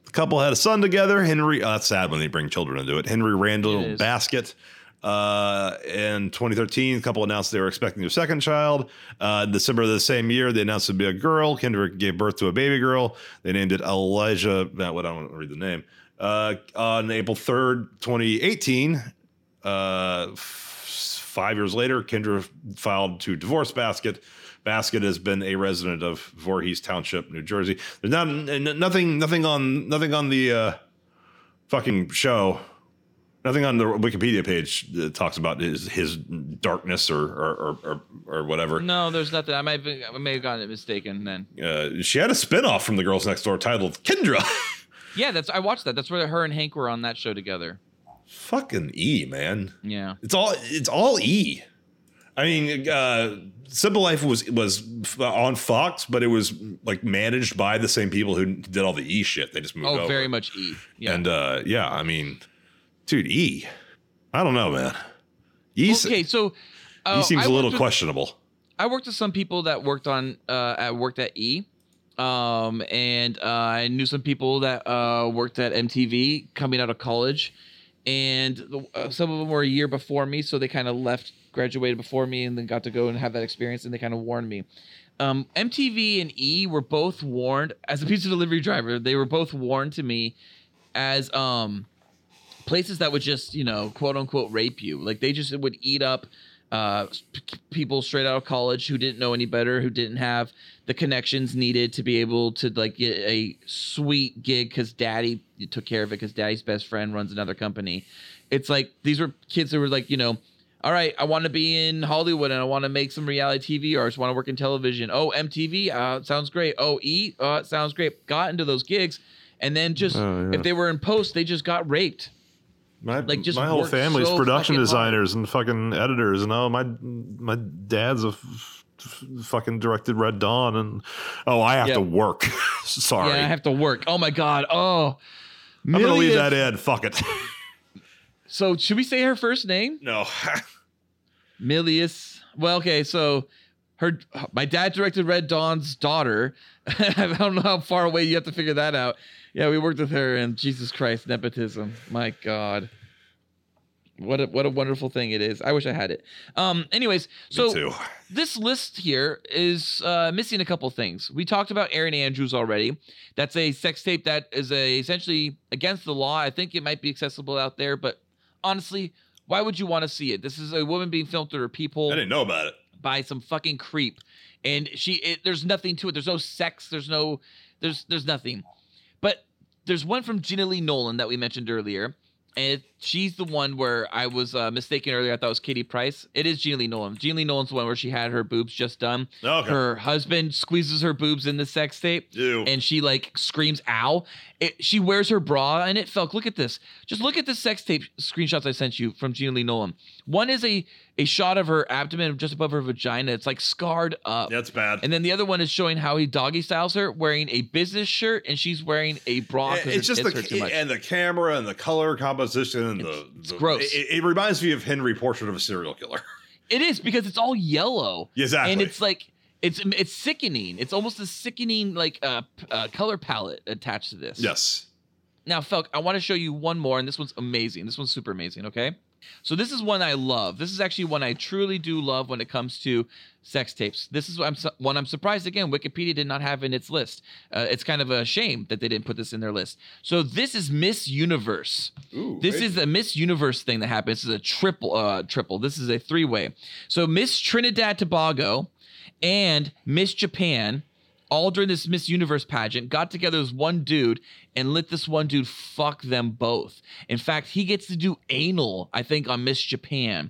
The couple had a son together. Henry. Oh, that's sad when they bring children into it. Henry Randall is. Baskett. Uh, in 2013, the couple announced they were expecting their second child. Uh, in December of the same year, they announced it'd be a girl. Kendrick gave birth to a baby girl. They named it Alijah. That what I don't want to read the name. Uh, on April 3rd, 2018, uh, five years later, Kendra filed to divorce Baskett. Baskett has been a resident of Voorhees Township, New Jersey. There's not nothing, nothing on, nothing on the uh, fucking show. Nothing on the Wikipedia page that talks about his his darkness or or or, or, or whatever. No, there's nothing. I might have, I may have gotten it mistaken then. Uh, she had a spinoff from The Girls Next Door titled Kendra. Yeah, that's I watched that. That's where her and Hank were on that show together. Fucking E, man. Yeah. It's all it's all E. I mean, uh, Simple Life was was on Fox, but it was like managed by the same people who did all the E shit. They just moved Oh, over. very much E. Yeah. And uh, yeah, I mean, dude, E. I don't know, man. E, okay, so uh, e seems I a little with- questionable. I worked with some people that worked on uh at worked at E. Um and uh, I knew some people that uh worked at MTV coming out of college and the, uh, some of them were a year before me so they kind of left graduated before me and then got to go and have that experience and they kind of warned me. Um MTV and E were both warned as a pizza delivery driver they were both warned to me as um places that would just you know quote unquote rape you like they just would eat up uh p- people straight out of college who didn't know any better who didn't have the connections needed to be able to like get a sweet gig because daddy took care of it because daddy's best friend runs another company. It's like these were kids that were like you know all right i want to be in hollywood and i want to make some reality tv or i just want to work in television. Oh mtv uh sounds great. Oh e? Uh sounds great. Got into those gigs and then just Oh, yeah. if they were in post they just got raped My, Like, just my whole family's so production fucking hard. designers and fucking editors, and oh my my dad's a f- f- fucking directed Red Dawn, and Oh, I have Yep. to work. Sorry. Yeah, I have to work. Oh my god. Oh. I'm gonna leave that in. Fuck it. So should we say her first name? no. Milius. Well, okay, so her my dad directed Red Dawn's daughter. I don't know how far away you have to figure that out. Yeah, we worked with her and Jesus Christ, nepotism. My God. What a what a wonderful thing it is. I wish I had it. Um anyways, so this list here is uh, missing a couple things. We talked about Erin Andrews already. That's a sex tape that is a, essentially against the law. I think it might be accessible out there, but honestly, why would you want to see it? This is a woman being filmed through her people. I didn't know about it. by some fucking creep, and she. It, there's nothing to it. There's no sex. There's no. There's there's nothing. But there's one from Gena Lee Nolin that we mentioned earlier. And she's the one where I was uh, mistaken earlier. I thought it was Katie Price. It is Gena Lee Nolin. Gena Lee Nolin's the one where she had her boobs just done. Okay. Her husband squeezes her boobs in the sex tape Ew. and she like screams ow it, she wears her bra and it felt look at this just look at the sex tape screenshots i sent you from gena lee nolin one is a a shot of her abdomen just above her vagina it's like scarred up That's bad. and then the other one is showing how he doggy styles her wearing a business shirt and she's wearing a bra it's just tits hurt too the much. and the camera and the color composition and the, It's the- gross. It, it reminds me of Henry Portrait of a Serial Killer. it is because it's all yellow exactly. and it's like it's it's sickening it's almost a sickening like uh, uh color palette attached to this yes. Now, Felk, I want to show you one more, and this one's amazing. This one's super amazing, okay? So this is one I love. This is actually one I truly do love when it comes to sex tapes. This is what I'm su- one I'm surprised again Wikipedia did not have in its list. Uh, it's kind of a shame that they didn't put this in their list. So this is Miss Universe. Ooh, This is a Miss Universe thing that happens. This is a triple uh triple. This is a three-way. So Miss Trinidad Tobago and Miss Japan all during this Miss Universe pageant got together as one dude and let this one dude fuck them both. In fact, he gets to do anal, I think, on Miss Japan.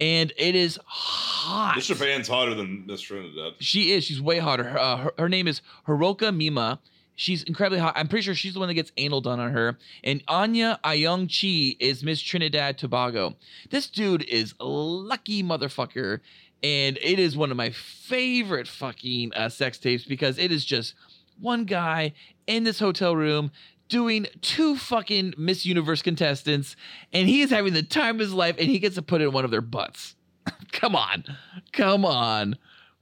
And it is hot. Miss Japan's hotter than Miss Trinidad. She is. She's way hotter. Her, uh, her, her name is Hiroko Mima. She's incredibly hot. I'm pretty sure she's the one that gets anal done on her. And Anya Ayoung-Chee is Miss Trinidad Tobago. This dude is a lucky motherfucker. And it is one of my favorite fucking uh, sex tapes because it is just one guy in this hotel room doing two fucking Miss Universe contestants. And he is having the time of his life and he gets to put in one of their butts. Come on. Come on.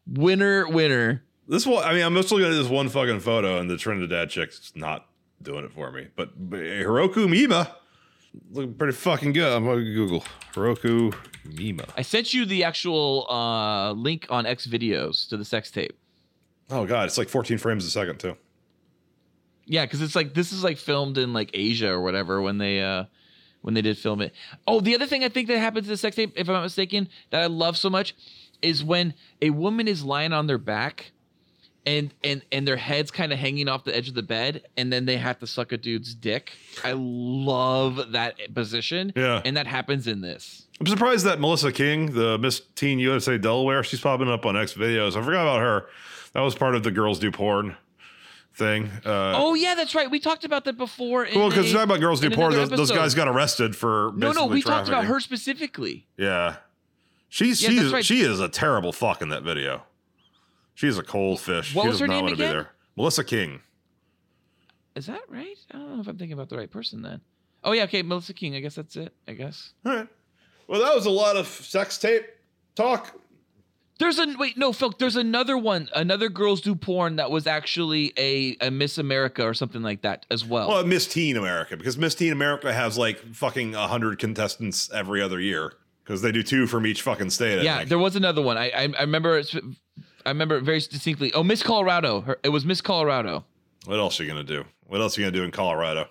Winner, winner. This one, I mean, I'm just looking at this one fucking photo, and the Trinidad chick's not doing it for me. But, but Hiroko Mima looking pretty fucking good. I'm gonna Google Hiroko Mima. I sent you the actual uh, link on X videos to the sex tape. Oh god, it's like 14 frames a second too. Yeah, because it's like this is like filmed in like Asia or whatever when they uh when they did film it. Oh, the other thing I think that happens in the sex tape, if I'm not mistaken, that I love so much, is when a woman is lying on their back and and and their head's kind of hanging off the edge of the bed, and then they have to suck a dude's dick. I love that position. Yeah. And that happens in this. I'm surprised that Melissa King, the Miss Teen USA Delaware, she's popping up on X videos. I forgot about her. That was part of the girls do porn thing. Uh, Oh yeah, that's right. We talked about that before. well, because a- you talk about girls do porn. Those, those guys got arrested for No, no, we talked about her specifically. Yeah, she's Yeah, she's right. she is a terrible fuck in that video. She's a cold fish. What she was does her not name want to be again? there. Melissa King. Is that right? I don't know if I'm thinking about the right person then. Oh yeah, okay, Melissa King. I guess that's it. I guess. All right. Well, that was a lot of sex tape talk. There's a wait, no, Phil. There's another one. Another girls do porn that was actually a, a Miss America or something like that as well. Well, Miss Teen America, because Miss Teen America has like fucking hundred contestants every other year because they do two from each fucking state. I yeah, think. there was another one. I I, I remember. I remember it very distinctly. Oh, Miss Colorado. Her, it was Miss Colorado. What else are you gonna do? What else are you gonna do in Colorado?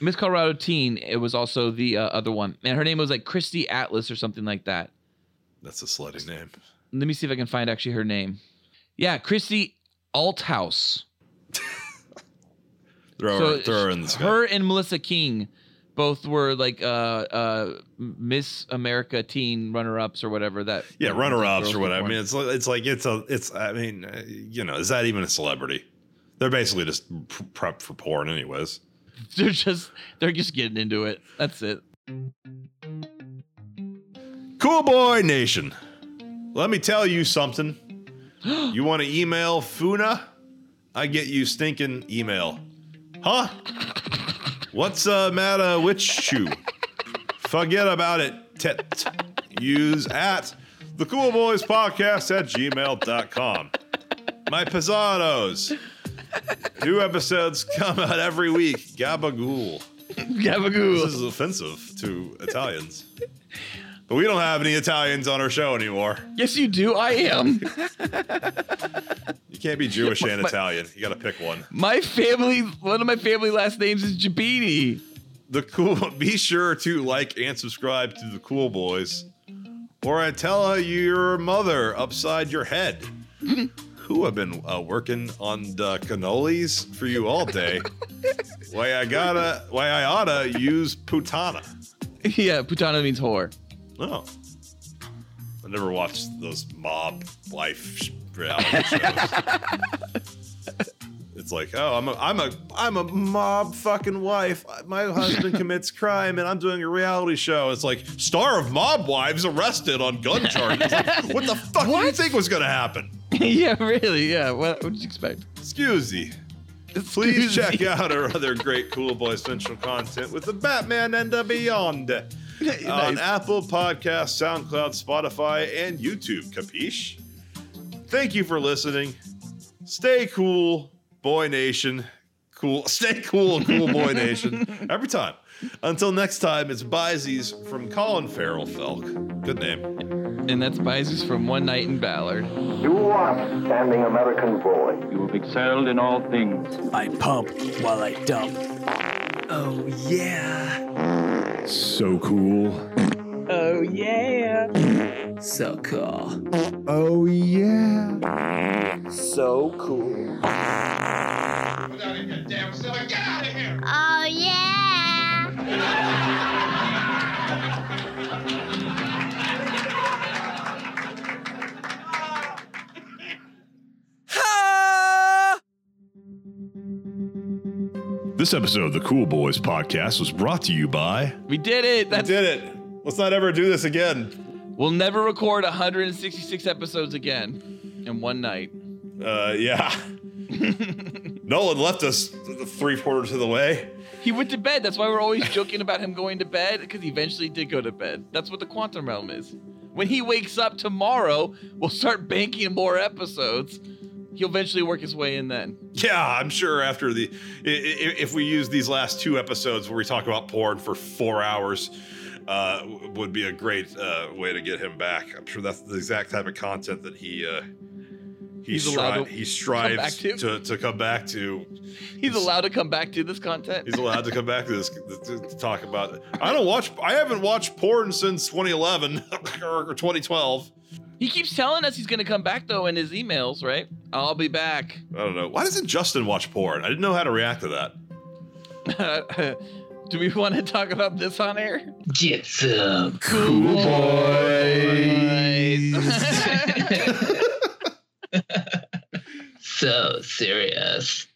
Miss Colorado Teen. It was also the uh, other one, and her name was like Christy Atlas or something like that. That's a slutty name. Let me see if I can find actually her name. Yeah, Christy Althouse. Throw, her, throw her in the sky. her and Melissa King both were like uh uh Miss America teen runner ups or whatever that yeah, runner ups or whatever. I mean, it's like it's like it's a it's. I mean, uh, you know, is that even a celebrity? They're basically just prep for porn, anyways. they're just they're just getting into it. That's it. Cool Boy Nation. Let me tell you something. you want to email Funa? I get you stinking email. Huh? What's uh matter which shoe? Forget about it, tit. Use at the Cool Boys Podcast at gmail.com. My pizzados. New episodes come out every week. Gabagool. Gabagool. This is offensive to Italians. But we don't have any Italians on our show anymore. Yes, you do. I am. You can't be Jewish and My- Italian. You got to pick one. my family. One of my family last names is Jabini. The cool. Be sure to like and subscribe to the Cool Boys, or I tell your mother upside your head. Who have been uh, working on the cannolis for you all day? why I gotta? Why I oughta use putana? yeah, putana means whore. No. I never watched those mob life reality shows. it's like, oh, I'm a, I'm a, I'm a mob fucking wife. My husband commits crime, and I'm doing a reality show. It's like star of Mob Wives arrested on gun charges. Like, what the fuck what? do you think was gonna happen? yeah, really. Yeah. What, what did you expect? Excuse me. Please check out our other great Cool Boy Central content with the Batman and the Beyond on Apple Podcasts, SoundCloud, Spotify, and YouTube. Capiche? Thank you for listening. Stay cool, Boy Nation. Cool. Stay cool, Cool Boy Nation. Every time. Until next time, it's Byzies from Colin Farrell Felk. Good name. And that's Bises from One Night in Ballard. You are standing, American boy. You have excelled in all things. I pump while I dump. Oh yeah. So cool. Oh yeah. So cool. Oh yeah. So cool. Without any damn silly, get out of here. Oh yeah. This episode of the Cool Boys podcast was brought to you by We did it. I That's did it. Let's not ever do this again. We'll never record 166 episodes again in one night. Uh, yeah. Nolan left us three quarters of the way. He went to bed. That's why we're always joking about him going to bed because he eventually did go to bed. That's what the quantum realm is. When he wakes up tomorrow, we'll start banking more episodes. He'll eventually work his way in then. Yeah, I'm sure after the if we use these last two episodes where we talk about porn for four hours, uh, would be a great uh, way to get him back. I'm sure that's the exact type of content that he uh, he, He's allowed stri- to he strives to? to, to come back to. He's allowed to come back to this content. He's allowed to come back to this to, to talk about. I don't watch. I haven't watched porn since 2011 or 2012. He keeps telling us he's going to come back though in his emails, right? I'll be back. I don't know. Why doesn't Justin watch porn? I didn't know how to react to that. Do we want to talk about this on air? Get some Cool boys. so serious.